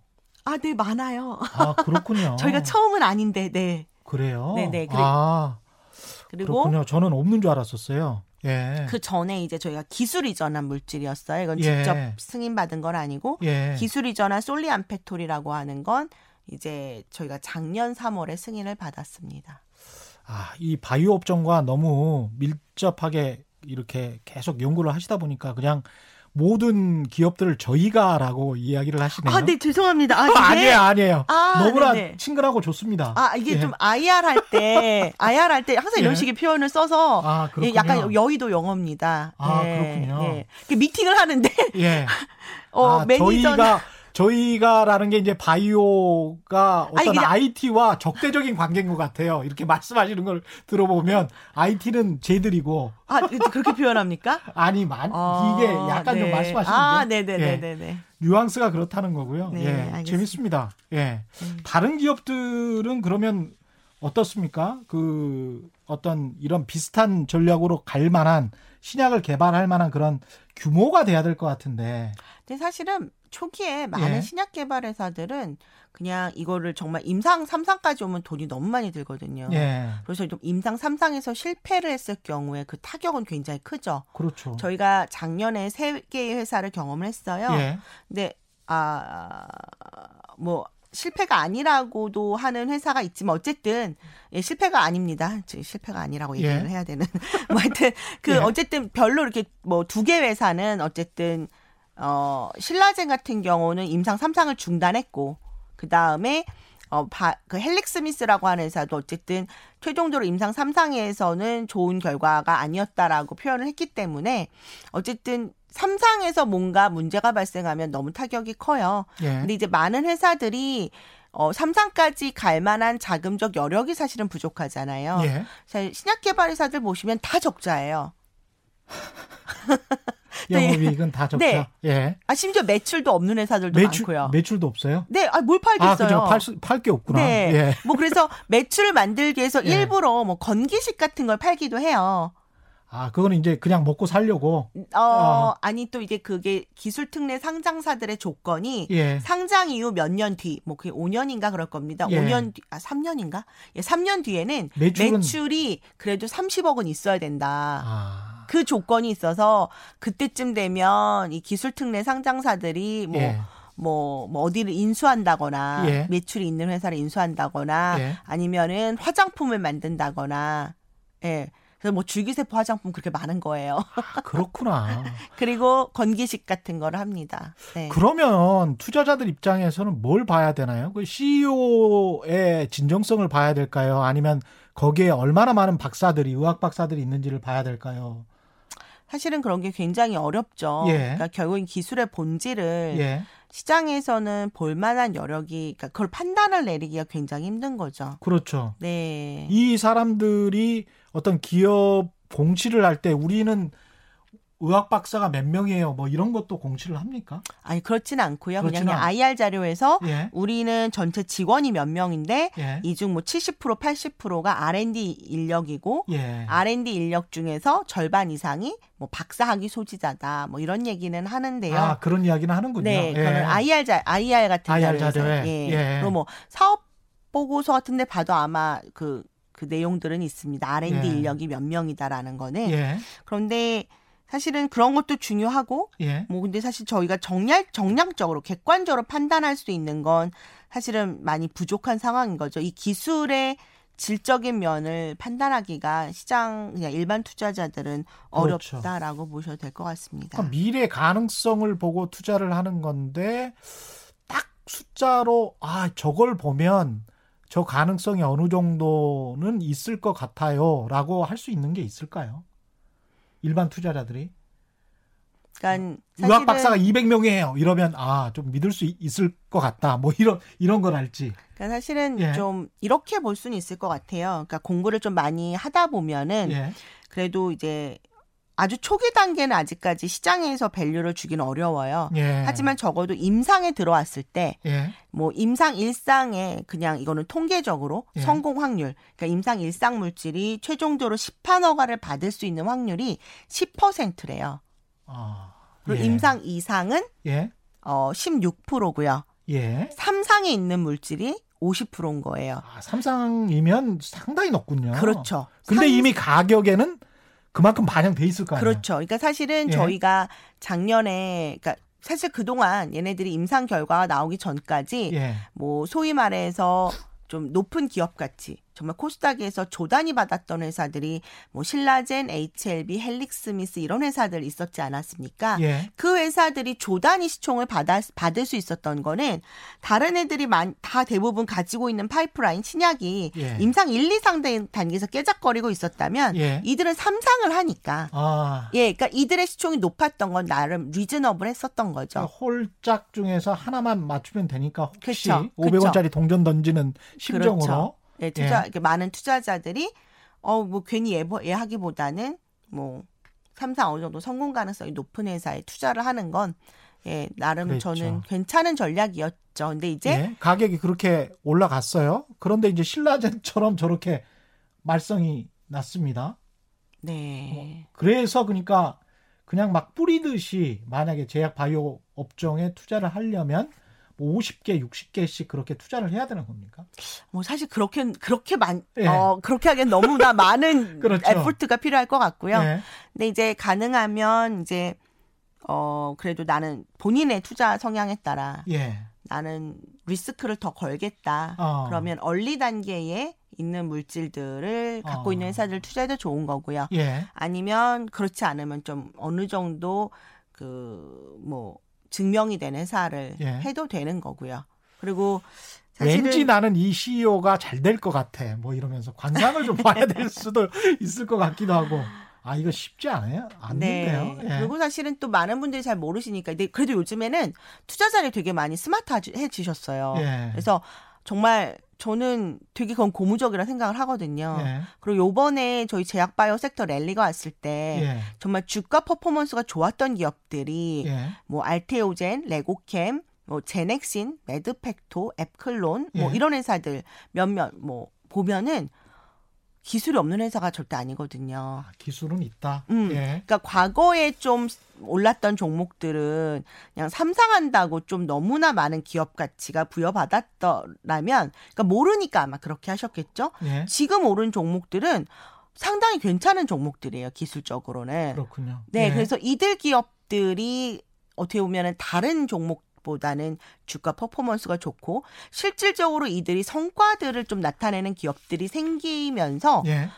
아, 네, 많아요. 아, 그렇군요. [laughs] 저희가 처음은 아닌데, 네. 그래요? 네네, 그래- 아, 그리고 그렇군요. 저는 없는 줄 알았었어요. 예. 그 전에 이제 저희가 기술 이전한 물질이었어요. 이건 예. 직접 승인받은 건 아니고 예. 기술 이전한 솔리암페톨이라고 하는 건 이제 저희가 작년 3월에 승인을 받았습니다. 아, 이 바이오 업종과 너무 밀접하게 이렇게 계속 연구를 하시다 보니까 그냥 모든 기업들을 저희가라고 이야기를 하시네요. 아, 네, 죄송합니다. 아, 이게 아니에요, 아니에요. 아, 너무나 네네. 친근하고 좋습니다. 아, 이게 예. 좀 IR 할 때, [laughs] IR 할 때 항상 이런 예. 식의 표현을 써서 아, 예. 약간 여의도 영어입니다. 아, 예, 그렇군요. 예. 그 미팅을 하는데 예. [laughs] 어, 아, 매니저 저희가 저희가라는 게 이제 바이오가 어떤 아니, 그냥- IT와 적대적인 관계인 것 같아요. 이렇게 말씀하시는 걸 들어보면 IT는 쟤들이고 아, 그렇게 표현합니까? 아니 만 아, 이게 약간 좀 네. 말씀하시는 아, 게 네, 네, 예. 네, 네, 네. 뉘앙스가 그렇다는 거고요. 네, 예, 알겠습니다. 재밌습니다. 예. 음. 다른 기업들은 그러면 어떻습니까? 그 어떤 이런 비슷한 전략으로 갈 만한 신약을 개발할 만한 그런 규모가 돼야 될 것 같은데. 근데 사실은 초기에 많은 예. 신약 개발 회사들은 그냥 이거를 정말 임상 3상까지 오면 돈이 너무 많이 들거든요. 예. 그래서 좀 임상 3상에서 실패를 했을 경우에 그 타격은 굉장히 크죠. 그렇죠. 저희가 작년에 세 개의 회사를 경험을 했어요. 예. 근데 아 뭐 실패가 아니라고도 하는 회사가 있지만 어쨌든 예, 실패가 아닙니다. 저 실패가 아니라고 예. 얘기를 해야 되는. [laughs] 뭐 하여튼 그 예. 어쨌든 별로 이렇게 뭐 두 개 회사는 어쨌든 어 신라젠 같은 경우는 임상 3상을 중단했고 그 다음에 어, 바, 그 헬릭 스미스라고 하는 회사도 어쨌든 최종적으로 임상 3상에서는 좋은 결과가 아니었다라고 표현을 했기 때문에 어쨌든 3상에서 뭔가 문제가 발생하면 너무 타격이 커요. 예. 근데 이제 많은 회사들이 어, 3상까지 갈 만한 자금적 여력이 사실은 부족하잖아요. 예. 사실 신약 개발 회사들 보시면 다 적자예요. [laughs] 네. 영업이익은 다 적자. 네. 예. 아, 심지어 매출도 없는 회사들도 매출 많고요. 매출도 없어요? 네, 아, 뭘 아, 팔겠어요. 그죠. 팔게 없구나. 네. 예. 뭐 그래서 매출을 만들기 위해서 [laughs] 예. 일부러 뭐 건기식 같은 걸 팔기도 해요. 아, 그거는 이제 그냥 먹고 살려고. 어, 어. 아니 또 이제 그게 기술 특례 상장사들의 조건이 예. 상장 이후 몇 년 뒤, 뭐 그게 5년인가 그럴 겁니다. 예. 5년 뒤, 아 3년인가? 예, 3년 뒤에는 매출은- 매출이 그래도 30억은 있어야 된다. 아. 그 조건이 있어서 그때쯤 되면 이 기술 특례 상장사들이 뭐 예. 뭐, 뭐 어디를 인수한다거나 예. 매출이 있는 회사를 인수한다거나 예. 아니면은 화장품을 만든다거나 예. 그래서 뭐 줄기세포 화장품 그렇게 많은 거예요. 아, 그렇구나. [laughs] 그리고 건기식 같은 거를 합니다. 네. 그러면 투자자들 입장에서는 뭘 봐야 되나요? 그 CEO의 진정성을 봐야 될까요? 아니면 거기에 얼마나 많은 박사들이 의학 박사들이 있는지를 봐야 될까요? 사실은 그런 게 굉장히 어렵죠. 예. 그러니까 결국 기술의 본질을 예. 시장에서는 볼 만한 여력이 그러니까 그걸 판단을 내리기가 굉장히 힘든 거죠. 그렇죠. 네. 이 사람들이 어떤 기업 공시를 할 때 우리는 의학 박사가 몇 명이에요. 뭐 이런 것도 공시를 합니까? 아니 그렇지는 않고요. 그냥, 그렇지는 그냥 않- IR 자료에서 예. 우리는 전체 직원이 몇 명인데 예. 이중 뭐 70% 80%가 R&D 인력이고 예. R&D 인력 중에서 절반 이상이 뭐 박사학위 소지자다. 뭐 이런 얘기는 하는데요. 아, 그런 이야기는 하는군요. 네, 예. 그거는 IR 자 IR 같은 IR 자료에서 자료에. 예. 예. 그리고 뭐 사업 보고서 같은데 봐도 아마 그그 내용들은 있습니다. R&D 예. 인력이 몇 명이다라는 거는 예. 그런데 사실은 그런 것도 중요하고 예. 뭐 근데 사실 저희가 정량 정량적으로 객관적으로 판단할 수 있는 건 사실은 많이 부족한 상황인 거죠. 이 기술의 질적인 면을 판단하기가 시장 그냥 일반 투자자들은 그렇죠. 어렵다라고 보셔도 될 것 같습니다. 그러니까 미래 가능성을 보고 투자를 하는 건데 딱 숫자로 아 저걸 보면 저 가능성이 어느 정도는 있을 것 같아요라고 할 수 있는 게 있을까요? 일반 투자자들이 그러니까 의학 박사가 사실은 200명이에요. 이러면 아 좀 믿을 수 있을 것 같다. 뭐 이런 이런 걸 알지. 그러니까 사실은 예. 좀 이렇게 볼 수는 있을 것 같아요. 그러니까 공부를 좀 많이 하다 보면은 예. 그래도 이제 아주 초기 단계는 아직까지 시장에서 밸류를 주기는 어려워요. 예. 하지만 적어도 임상에 들어왔을 때 예. 뭐 임상 일상에 그냥 이거는 통계적으로 예. 성공 확률, 그러니까 임상 일상 물질이 최종적으로 시판 허가를 받을 수 있는 확률이 10%래요. 아. 그리고 예. 임상 이상은 예. 어 16%고요. 예. 3상에 있는 물질이 50%인 거예요. 아, 삼상이면 상당히 높군요. 그렇죠. 근데 삼- 이미 가격에는 그만큼 반영돼 있을 거 아니에요. 그렇죠. 그러니까 사실은 예. 저희가 작년에 그러니까 사실 그동안 얘네들이 임상 결과가 나오기 전까지 예. 뭐 소위 말해서 좀 높은 기업 가치 정말 코스닥에서 조단위 받았던 회사들이 뭐 신라젠, HLB, 헬릭스미스 이런 회사들 있었지 않았습니까? 예. 그 회사들이 조단위 시총을 받아, 받을 수 있었던 거는 다른 애들이 많, 다 대부분 가지고 있는 파이프라인 신약이 예. 임상 1, 2상 단계에서 깨작거리고 있었다면 예. 이들은 3상을 하니까 아. 예, 그러니까 이들의 시총이 높았던 건 나름 reasonable 했었던 거죠. 그러니까 홀짝 중에서 하나만 맞추면 되니까 혹시 그쵸, 500원짜리 동전 던지는 심정으로 그렇죠. 예, 투자 예. 많은 투자자들이 어 뭐 괜히 예, 예하기보다는 뭐 삼상 어느 정도 성공 가능성이 높은 회사에 투자를 하는 건 예, 나름 그랬죠. 저는 괜찮은 전략이었죠. 근데 이제 예, 가격이 그렇게 올라갔어요. 그런데 이제 신라젠처럼 저렇게 말썽이 났습니다. 네. 그래서 그러니까 그냥 막 뿌리듯이 만약에 제약 바이오 업종에 투자를 하려면 뭐 50개, 60개씩 그렇게 투자를 해야 되는 겁니까? 뭐 사실 그렇게 그렇게 많 예. 어, 그렇게 하기엔 너무나 [laughs] 많은 그렇죠. 에포트가 필요할 것 같고요. 예. 근데 이제 가능하면 이제 어 그래도 나는 본인의 투자 성향에 따라 예. 나는 리스크를 더 걸겠다. 어. 그러면 얼리 단계에 있는 물질들을 갖고 어. 있는 회사들 투자해도 좋은 거고요. 예. 아니면 그렇지 않으면 좀 어느 정도 그뭐 증명이 된 회사를 예. 해도 되는 거고요. 그리고 왠지 나는 이 CEO가 잘 될 것 같아. 뭐 이러면서 관상을 좀 봐야 될 [laughs] 수도 있을 것 같기도 하고. 아, 이거 쉽지 않아요? 않는데요. 네. 예. 그리고 사실은 또 많은 분들이 잘 모르시니까. 근데 그래도 요즘에는 투자자를 되게 많이 스마트해지셨어요. 예. 그래서 정말 저는 되게 그건 고무적이라 생각을 하거든요. 예. 그리고 요번에 저희 제약바이오 sector rally가 왔을 때 예. 정말 주가 performance가 좋았던 기업들이 예. 뭐 알테오젠, 레고캠, 뭐 제넥신, 매드팩토, 앱클론 뭐 예. 이런 회사들 몇몇 뭐 보면은 기술이 없는 회사가 절대 아니거든요. 아, 기술은 있다. 음. 예. 그러니까 과거에 좀 올랐던 종목들은 그냥 삼상한다고 좀 너무나 많은 기업 가치가 부여받았더라면 그러니까 모르니까 아마 그렇게 하셨겠죠. 예. 지금 오른 종목들은 상당히 괜찮은 종목들이에요 기술적으로는. 그렇군요. 네, 예. 그래서 이들 기업들이 어떻게 보면은 다른 종목 보다는 주가 퍼포먼스가 좋고 실질적으로 이들이 성과들을 좀 나타내는 기업들이 생기면서 예.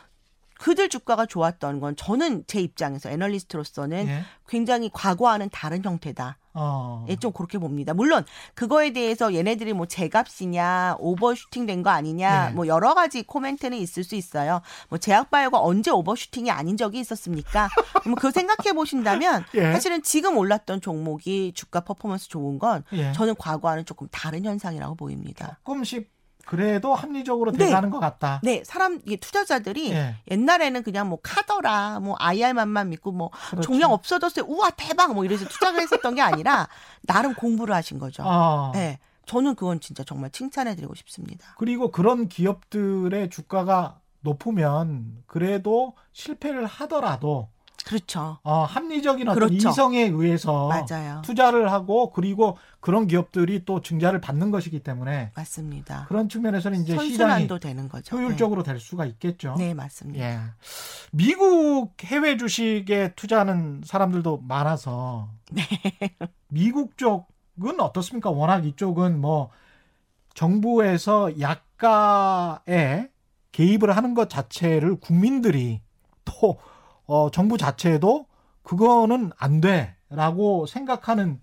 그들 주가가 좋았던 건 저는 제 입장에서 애널리스트로서는 예. 굉장히 과거와는 다른 형태다. 어. 예, 좀 그렇게 봅니다. 물론 그거에 대해서 얘네들이 뭐 제값이냐 오버슈팅 된 거 아니냐 예. 뭐 여러 가지 코멘트는 있을 수 있어요. 뭐 제약바이오가 언제 오버슈팅이 아닌 적이 있었습니까? [laughs] 뭐 그거 생각해 보신다면 [laughs] 예. 사실은 지금 올랐던 종목이 주가 퍼포먼스 좋은 건 예. 저는 과거와는 조금 다른 현상이라고 보입니다. 조금씩 그래도 합리적으로 네. 돼가는 것 같다. 네, 사람 이게 투자자들이 예. 옛날에는 그냥 뭐 카더라, 뭐 IR만만 믿고 뭐 그렇죠. 종량 없어졌어요. 우와 대박 뭐 이래서 투자를 했었던 게 아니라 나름 공부를 하신 거죠. 아. 네, 저는 그건 진짜 정말 칭찬해드리고 싶습니다. 그리고 그런 기업들의 주가가 높으면 그래도 실패를 하더라도 그렇죠. 어, 합리적인 어떤 그렇죠. 이성에 의해서 맞아요. 투자를 하고 그리고 그런 기업들이 또 증자를 받는 것이기 때문에 맞습니다. 그런 측면에서는 이제 시장이 되는 거죠. 효율적으로 될 수가 있겠죠. 네, 네 맞습니다. 예. 미국 해외 주식에 투자하는 사람들도 많아서 [laughs] 네. 미국 쪽은 어떻습니까? 워낙 이쪽은 뭐 정부에서 약가에 개입을 하는 것 자체를 국민들이 또 어, 정부 자체도 그거는 안 돼라고 생각하는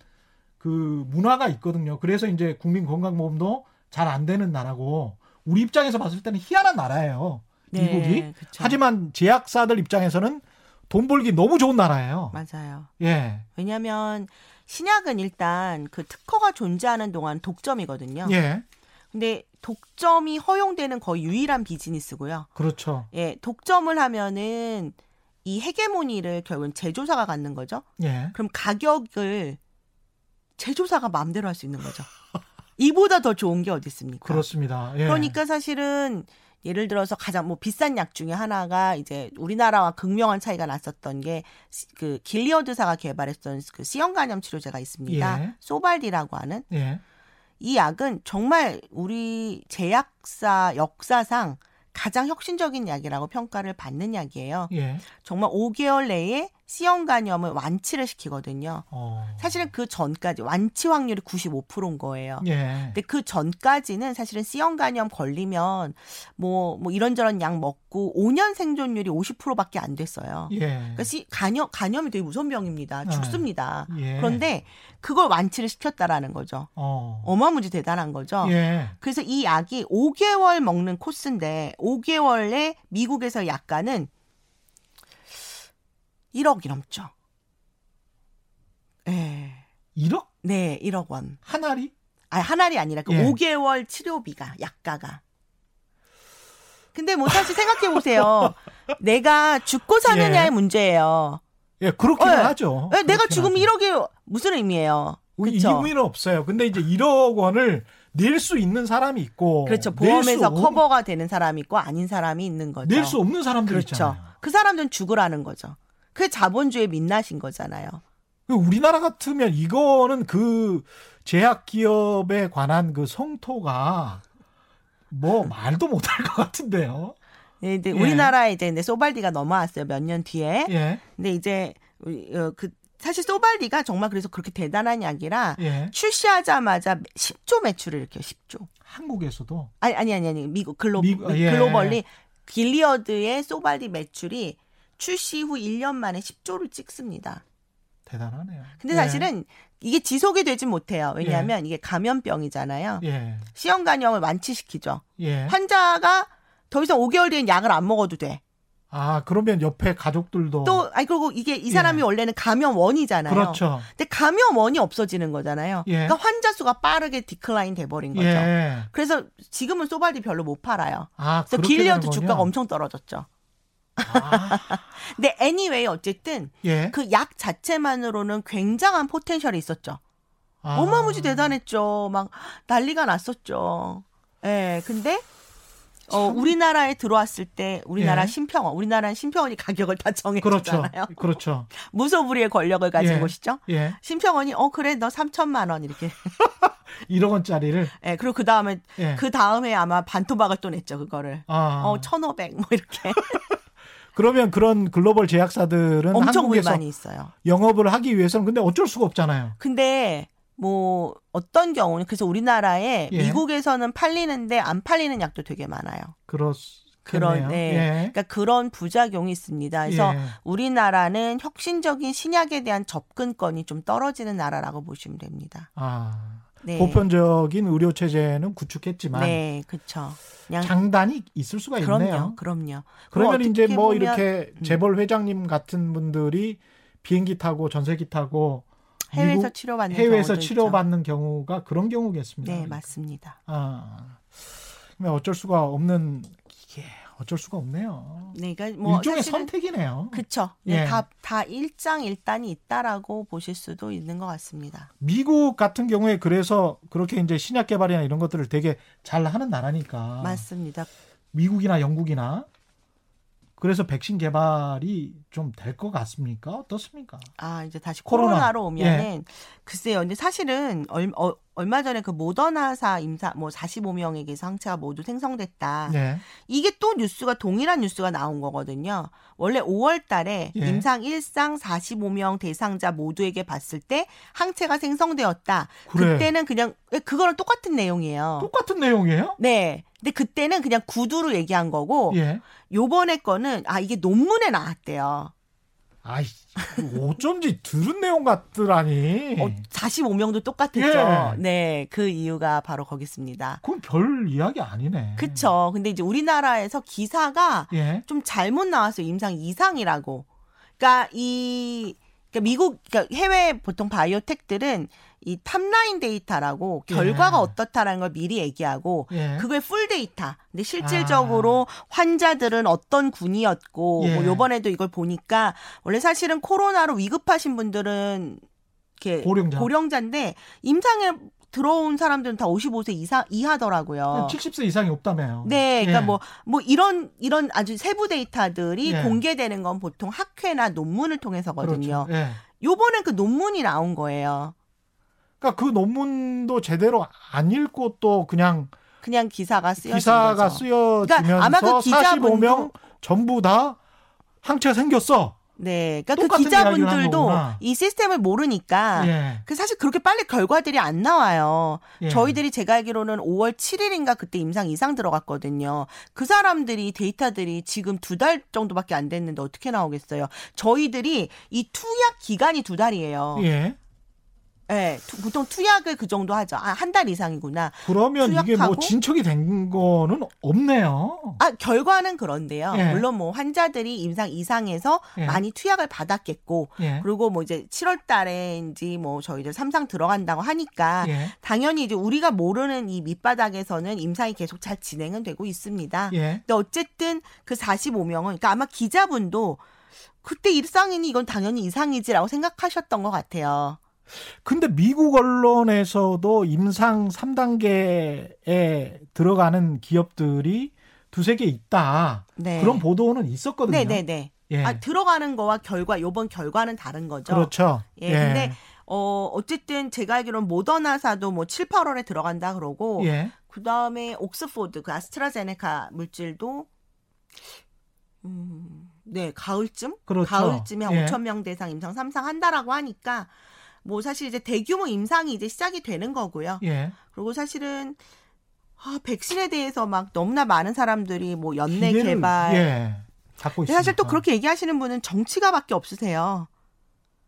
그 문화가 있거든요. 그래서 이제 국민 건강보험도 잘 안 되는 나라고 우리 입장에서 봤을 때는 희한한 나라예요. 미국이. 네, 그쵸. 하지만 제약사들 입장에서는 돈 벌기 너무 좋은 나라예요. 맞아요. 예. 왜냐하면 신약은 일단 그 특허가 존재하는 동안 독점이거든요. 예. 근데 독점이 허용되는 거의 유일한 비즈니스고요. 그렇죠. 예, 독점을 하면은 이 헤게모니를 결국은 제조사가 갖는 거죠. 예. 그럼 가격을 제조사가 마음대로 할 수 있는 거죠. 이보다 더 좋은 게 어디 있습니까? 그렇습니다. 예. 그러니까 사실은 예를 들어서 가장 뭐 비싼 약 중에 하나가 이제 우리나라와 극명한 차이가 났었던 게 그 길리어드사가 개발했던 그 C형 간염 치료제가 있습니다. 예. 소발디라고 하는 예. 이 약은 정말 우리 제약사 역사상 가장 혁신적인 약이라고 평가를 받는 약이에요. 예. 정말 5개월 내에 C형 간염을 완치를 시키거든요. 어. 사실은 그 전까지 완치 확률이 95%인 거예요. 예. 근데 그 전까지는 사실은 C형 간염 걸리면 뭐, 뭐 이런저런 약 먹고 5년 생존율이 50%밖에 안 됐어요. 예. 그러니까 C, 간염, 간염이 되게 무서운 병입니다. 네. 죽습니다. 예. 그런데 그걸 완치를 시켰다라는 거죠. 어. 어마무지 대단한 거죠. 예. 그래서 이 약이 5개월 먹는 코스인데 5개월에 미국에서 약가는 1억이 넘죠. 예. 1억 네, 1억 원. 한 알이? 아, 한 알이 아니라 그 예. 5개월 치료비가 약가가. 근데 뭐 사실 생각해 보세요. [laughs] 내가 죽고 사느냐의 예. 문제예요. 예, 그렇기는 예. 하죠. 예, 내가 그렇긴 죽으면 하죠. 1억이 무슨 의미예요? 이 그렇죠. 의미는 없어요. 근데 이제 1억 원을 낼 수 있는 사람이 있고 그렇죠. 보험에서 없- 커버가 되는 사람이 있고 아닌 사람이 있는 거죠. 낼 수 없는 사람들 그렇죠. 있잖아요. 그 사람들은 죽으라는 거죠. 그게 자본주의 민낯인 거잖아요. 우리나라 같으면 이거는 그 제약 기업에 관한 그 성토가 뭐 말도 못할 것 같은데요. 네, 이제 예. 우리나라에 이제 근데 소발디가 넘어왔어요. 몇 년 뒤에. 예. 근데 이제 어, 그 사실 소발디가 정말 그래서 그렇게 대단한 약이라 예. 출시하자마자 10조 매출을 일으켜요. 10조. 한국에서도 아니 아니 아니 아니 미국 글로 미국, 예. 글로벌리 길리어드의 소발디 매출이 출시 후 1년 만에 10조를 찍습니다. 대단하네요. 근데 예. 사실은 이게 지속이 되진 못해요. 왜냐하면 이게 감염병이잖아요. 예. C형 간염을 완치시키죠. 예. 환자가 더 이상 5개월 뒤엔 약을 안 먹어도 돼. 아, 그러면 옆에 가족들도 또 아니 그리고 이게 이 사람이 예. 원래는 감염원이잖아요. 그렇죠. 근데 감염원이 없어지는 거잖아요. 예. 그러니까 환자 수가 빠르게 decline 돼 버린 거죠. 예. 그래서 지금은 소발디 별로 못 팔아요. 아, 그래서 길리어드. 주가가 엄청 떨어졌죠. 아, 근데 anyway 어쨌든 예. 그 약 자체만으로는 굉장한 포텐셜이 있었죠. 아. 어마무지 대단했죠. 막 난리가 났었죠. 예. 근데 어, 우리나라에 들어왔을 때 우리나라 예. 심평원, 우리나라는 심평원이 가격을 다 그렇죠. 정해주잖아요. 그렇죠. [laughs] 무소불위의 권력을 가진 예. 곳이죠. 예. 심평원이 어 그래 너 3천만 원 이렇게. [laughs] 1억 원짜리를 예. 그리고 그 다음에 예. 그 다음에 아마 반토막을 또 냈죠 그거를. 아. 어 1,500 뭐 이렇게 [laughs] 그러면 그런 글로벌 제약사들은 엄청 한국에서 불만이 있어요. 영업을 하기 위해서는 근데 어쩔 수가 없잖아요. 근데 뭐 어떤 경우는 그래서 우리나라에 예. 미국에서는 팔리는데 안 팔리는 약도 되게 많아요. 그렇 그런 네. 예. 그러니까 그런 부작용이 있습니다. 그래서 예. 우리나라는 혁신적인 신약에 대한 접근권이 좀 떨어지는 나라라고 보시면 됩니다. 아, 네. 보편적인 의료 체제는 구축했지만 네, 그렇죠. 장단이 있을 수가 그럼요, 있네요. 그럼요. 그러면 이제 뭐 보면 이렇게 음. 재벌 회장님 같은 분들이 비행기 타고 전세기 타고 해외에서 치료받는 해외에서 치료받는 경우가 그런 경우겠습니다. 있죠. 네, 맞습니다. 아, 어쩔 수가 없는 이게 어쩔 수가 없네요. 네, 그러니까 뭐 일종의 선택이네요. 네, 예. 다, 다 일장일단이 있다라고 보실 수도 있는 것 같습니다. 미국 같은 경우에 그래서 그렇게 이제 신약 개발이나 이런 것들을 되게 잘 하는 나라니까. 맞습니다. 미국이나 영국이나 그래서 백신 개발이 좀 될 것 같습니까? 어떻습니까? 아, 이제 다시 코로나. 코로나로 오면은 글쎄요. 근데 사실은 얼, 어, 얼마 전에 그 모더나사 임사 뭐 45명에게 상체가 모두 생성됐다. 네. 이게 또 뉴스가 동일한 뉴스가 나온 거거든요. 원래 5월 달에 예. 임상 1상 45명 대상자 모두에게 봤을 때 항체가 생성되었다. 그래. 그때는 그냥 예, 그거랑 똑같은 내용이에요. 똑같은 내용이에요? 네. 근데 그때는 그냥 구두로 얘기한 거고 예. 요번에 거는 아 이게 논문에 나왔대요. 아이, 어쩐지 들은 내용 같더라니. 어, 45명도 똑같았죠. 예. 네, 그 이유가 바로 거기 있습니다. 그건 별 이야기 아니네. 그쵸. 근데 이제 우리나라에서 기사가 예. 좀 잘못 나왔어요. 임상 이상이라고. 그러니까 이 그러니까 미국 그러니까 해외 보통 biotech들은 이 topline data라고 예. 결과가 어떻다라는 걸 미리 얘기하고 예. 그게 full data. 근데 실질적으로 환자들은 어떤 군이었고 예. 뭐 요번에도 이걸 보니까 원래 사실은 코로나로 위급하신 분들은 이렇게 고령자. 고령자인데 임상에 들어온 사람들은 다 55세 이상 이하더라고요. 70세 이상이 없다며요. 네, 그러니까 예. 뭐, 뭐 이런, 이런 아주 세부 데이터들이 예. 공개되는 건 보통 학회나 논문을 통해서거든요. 그렇죠. 예. 요번엔 그 논문이 나온 거예요. 그러니까 그 논문도 제대로 안 읽고 또 그냥 그냥 기사가 쓰여진 기사가. 쓰여지면서 그러니까 아마 그 45명 전부 다 항체가 생겼어. 네, 그러니까 그 기자분들도. 이 시스템을 모르니까 예. 그 사실 그렇게 빨리 결과들이 안 나와요. 예. 저희들이 제가 알기로는 5월 7일인가 그때 임상 이상 들어갔거든요. 그 사람들이 데이터들이 지금 두 달 정도밖에 안 됐는데 어떻게 나오겠어요? 저희들이 이 투약 기간이 두 달이에요. 예. 네, 투- 보통 투약을 그 정도 하죠. 아, 한 달 이상이구나. 그러면 이게 뭐 투약하고? 진척이 된 거는 없네요. 아, 결과는 그런데요. 예. 물론 뭐 환자들이 임상 이상에서 예. 많이 투약을 받았겠고 예. 그리고 뭐 이제 7월 달에인지 뭐 저희들 삼상 들어간다고 하니까 예. 당연히 이제 우리가 모르는 이 밑바닥에서는 임상이 계속 잘 진행은 되고 있습니다. 예. 근데 어쨌든 그 45명은 그러니까 아마 기자분도 그때 일상이니 이건 당연히 이상이지라고 생각하셨던 것 같아요. 근데 미국 언론에서도 임상 3단계에 들어가는 기업들이 두세 개 있다. 네. 그런 보도는 있었거든요. 네네네. 예. 아, 들어가는 거와 결과 요번 결과는 다른 거죠. 그렇죠. 예, 근데 어 어쨌든 제가 알기로는 모더나사도 뭐 7, 8월에 들어간다 그러고 예. 그 다음에 옥스포드 그 아스트라제네카 물질도 음, 네, 가을쯤? 그렇죠. 가을쯤에 한 예. 5천 명 대상 임상 3상 한다라고 하니까 뭐 사실 이제 대규모 임상이 이제 시작이 되는 거고요. 예. 그리고 사실은 아, 백신에 대해서 막 너무나 많은 사람들이 뭐 연내 기대를, 개발 예. 갖고 있습니다. 사실 또 그렇게 얘기하시는 분은 정치가밖에 없으세요.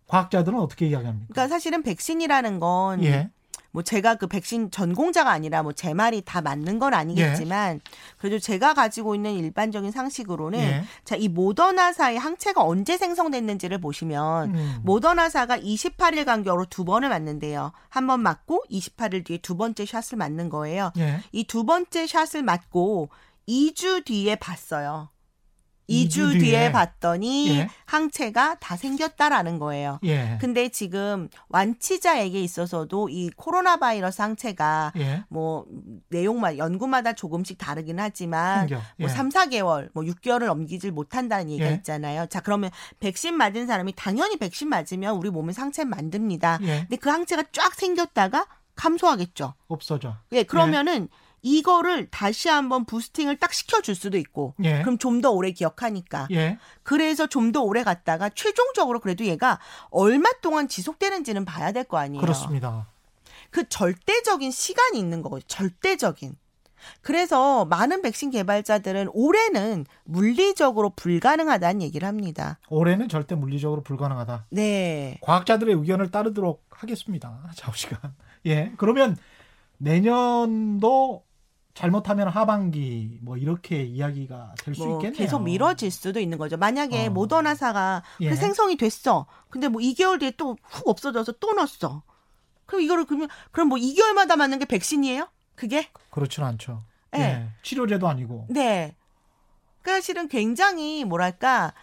과학자들은 어떻게 이야기합니까? 그러니까 사실은 백신이라는 건 예. 뭐 제가 그 백신 전공자가 아니라 뭐 제 말이 다 맞는 건 아니겠지만 그래도 제가 가지고 있는 일반적인 상식으로는 예. 자이 모더나사의 항체가 언제 생성됐는지를 보시면 음. 모더나사가 28일 간격으로 두 번을 맞는데요. 한 번 맞고 28일 뒤에 두 번째 샷을 맞는 거예요. 예. 이두 번째 샷을 맞고 2주 뒤에 봤어요. 2주, 2주 뒤에. 봤더니 예. 항체가 다 생겼다라는 거예요. 예. 근데 지금 완치자에게 있어서도 이 코로나 바이러스 항체가 예. 뭐 내용만 연구마다 조금씩 다르긴 하지만 생겨. 뭐 예. 3, 4개월, 뭐 6개월을 넘기질 못한다는 얘기가 예. 있잖아요. 자, 그러면 백신 맞은 사람이 당연히 백신 맞으면 우리 몸에 항체 만듭니다. 예. 근데 그 항체가 쫙 생겼다가 감소하겠죠. 없어져. 예, 그러면은 이거를 다시 한번 부스팅을 딱 시켜줄 수도 있고, 예. 그럼 좀 더 오래 기억하니까. 예. 그래서 좀 더 오래 갔다가 최종적으로 그래도 얘가 얼마 동안 지속되는지는 봐야 될 거 아니에요. 그렇습니다. 그 절대적인 시간이 있는 거거든요. 절대적인. 그래서 많은 백신 개발자들은 올해는 물리적으로 불가능하다는 얘기를 합니다. 올해는 절대 물리적으로 불가능하다. 네. 과학자들의 의견을 따르도록 하겠습니다. [laughs] 좌우 시간. 예. 그러면 내년도 잘못하면 하반기 뭐 이렇게 이야기가 될수 뭐 있겠네요. 계속 미뤄질 수도 있는 거죠. 만약에 어. 모더나사가 예. 그 생성이 됐어. 근데 뭐 2개월 뒤에 또 훅 없어져서 또 넣었어. 그럼 이거를 그러면 그럼 뭐 2개월마다 맞는 게 백신이에요? 그게? 그렇지는 않죠. 예. 예. 치료제도 아니고. 네. 그러니까 실은 굉장히 뭐랄까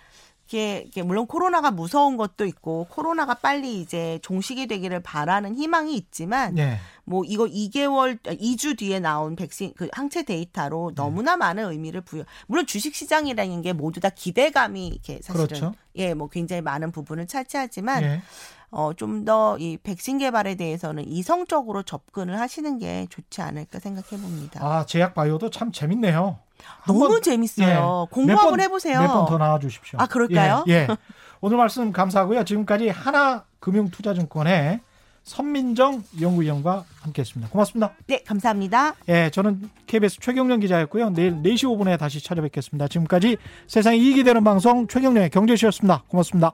이게, 이게 물론 코로나가 무서운 것도 있고 코로나가 빨리 이제 종식이 되기를 바라는 희망이 있지만 예. 뭐 이거 2개월 2주 뒤에 나온 백신 그 항체 네. 데이터로 너무나 많은 의미를 부여. 물론 주식 시장이라는 게 모두 다 기대감이 이렇게 사실은 그렇죠. 예, 뭐 굉장히 많은 부분을 차지하지만 예. 어좀 더 이 백신 개발에 대해서는 이성적으로 접근을 하시는 게 좋지 않을까 생각해 봅니다. 아, 제약 바이오도 참 재밌네요. 너무 한번- 재밌어요. 예. 공부 몇 한번 번- 해보세요. 몇 번 더 나와 주십시오. 아, 그럴까요? 예. 예. 오늘 말씀 감사하고요. 지금까지 하나금융투자증권의 선민정 연구위원과 함께했습니다. 고맙습니다. 네, 감사합니다. 예, 저는 KBS 최경련 기자였고요. 내일 4시 5분에 다시 찾아뵙겠습니다. 지금까지 세상에 이익이 되는 방송 최경련의 경제쇼였습니다. 고맙습니다.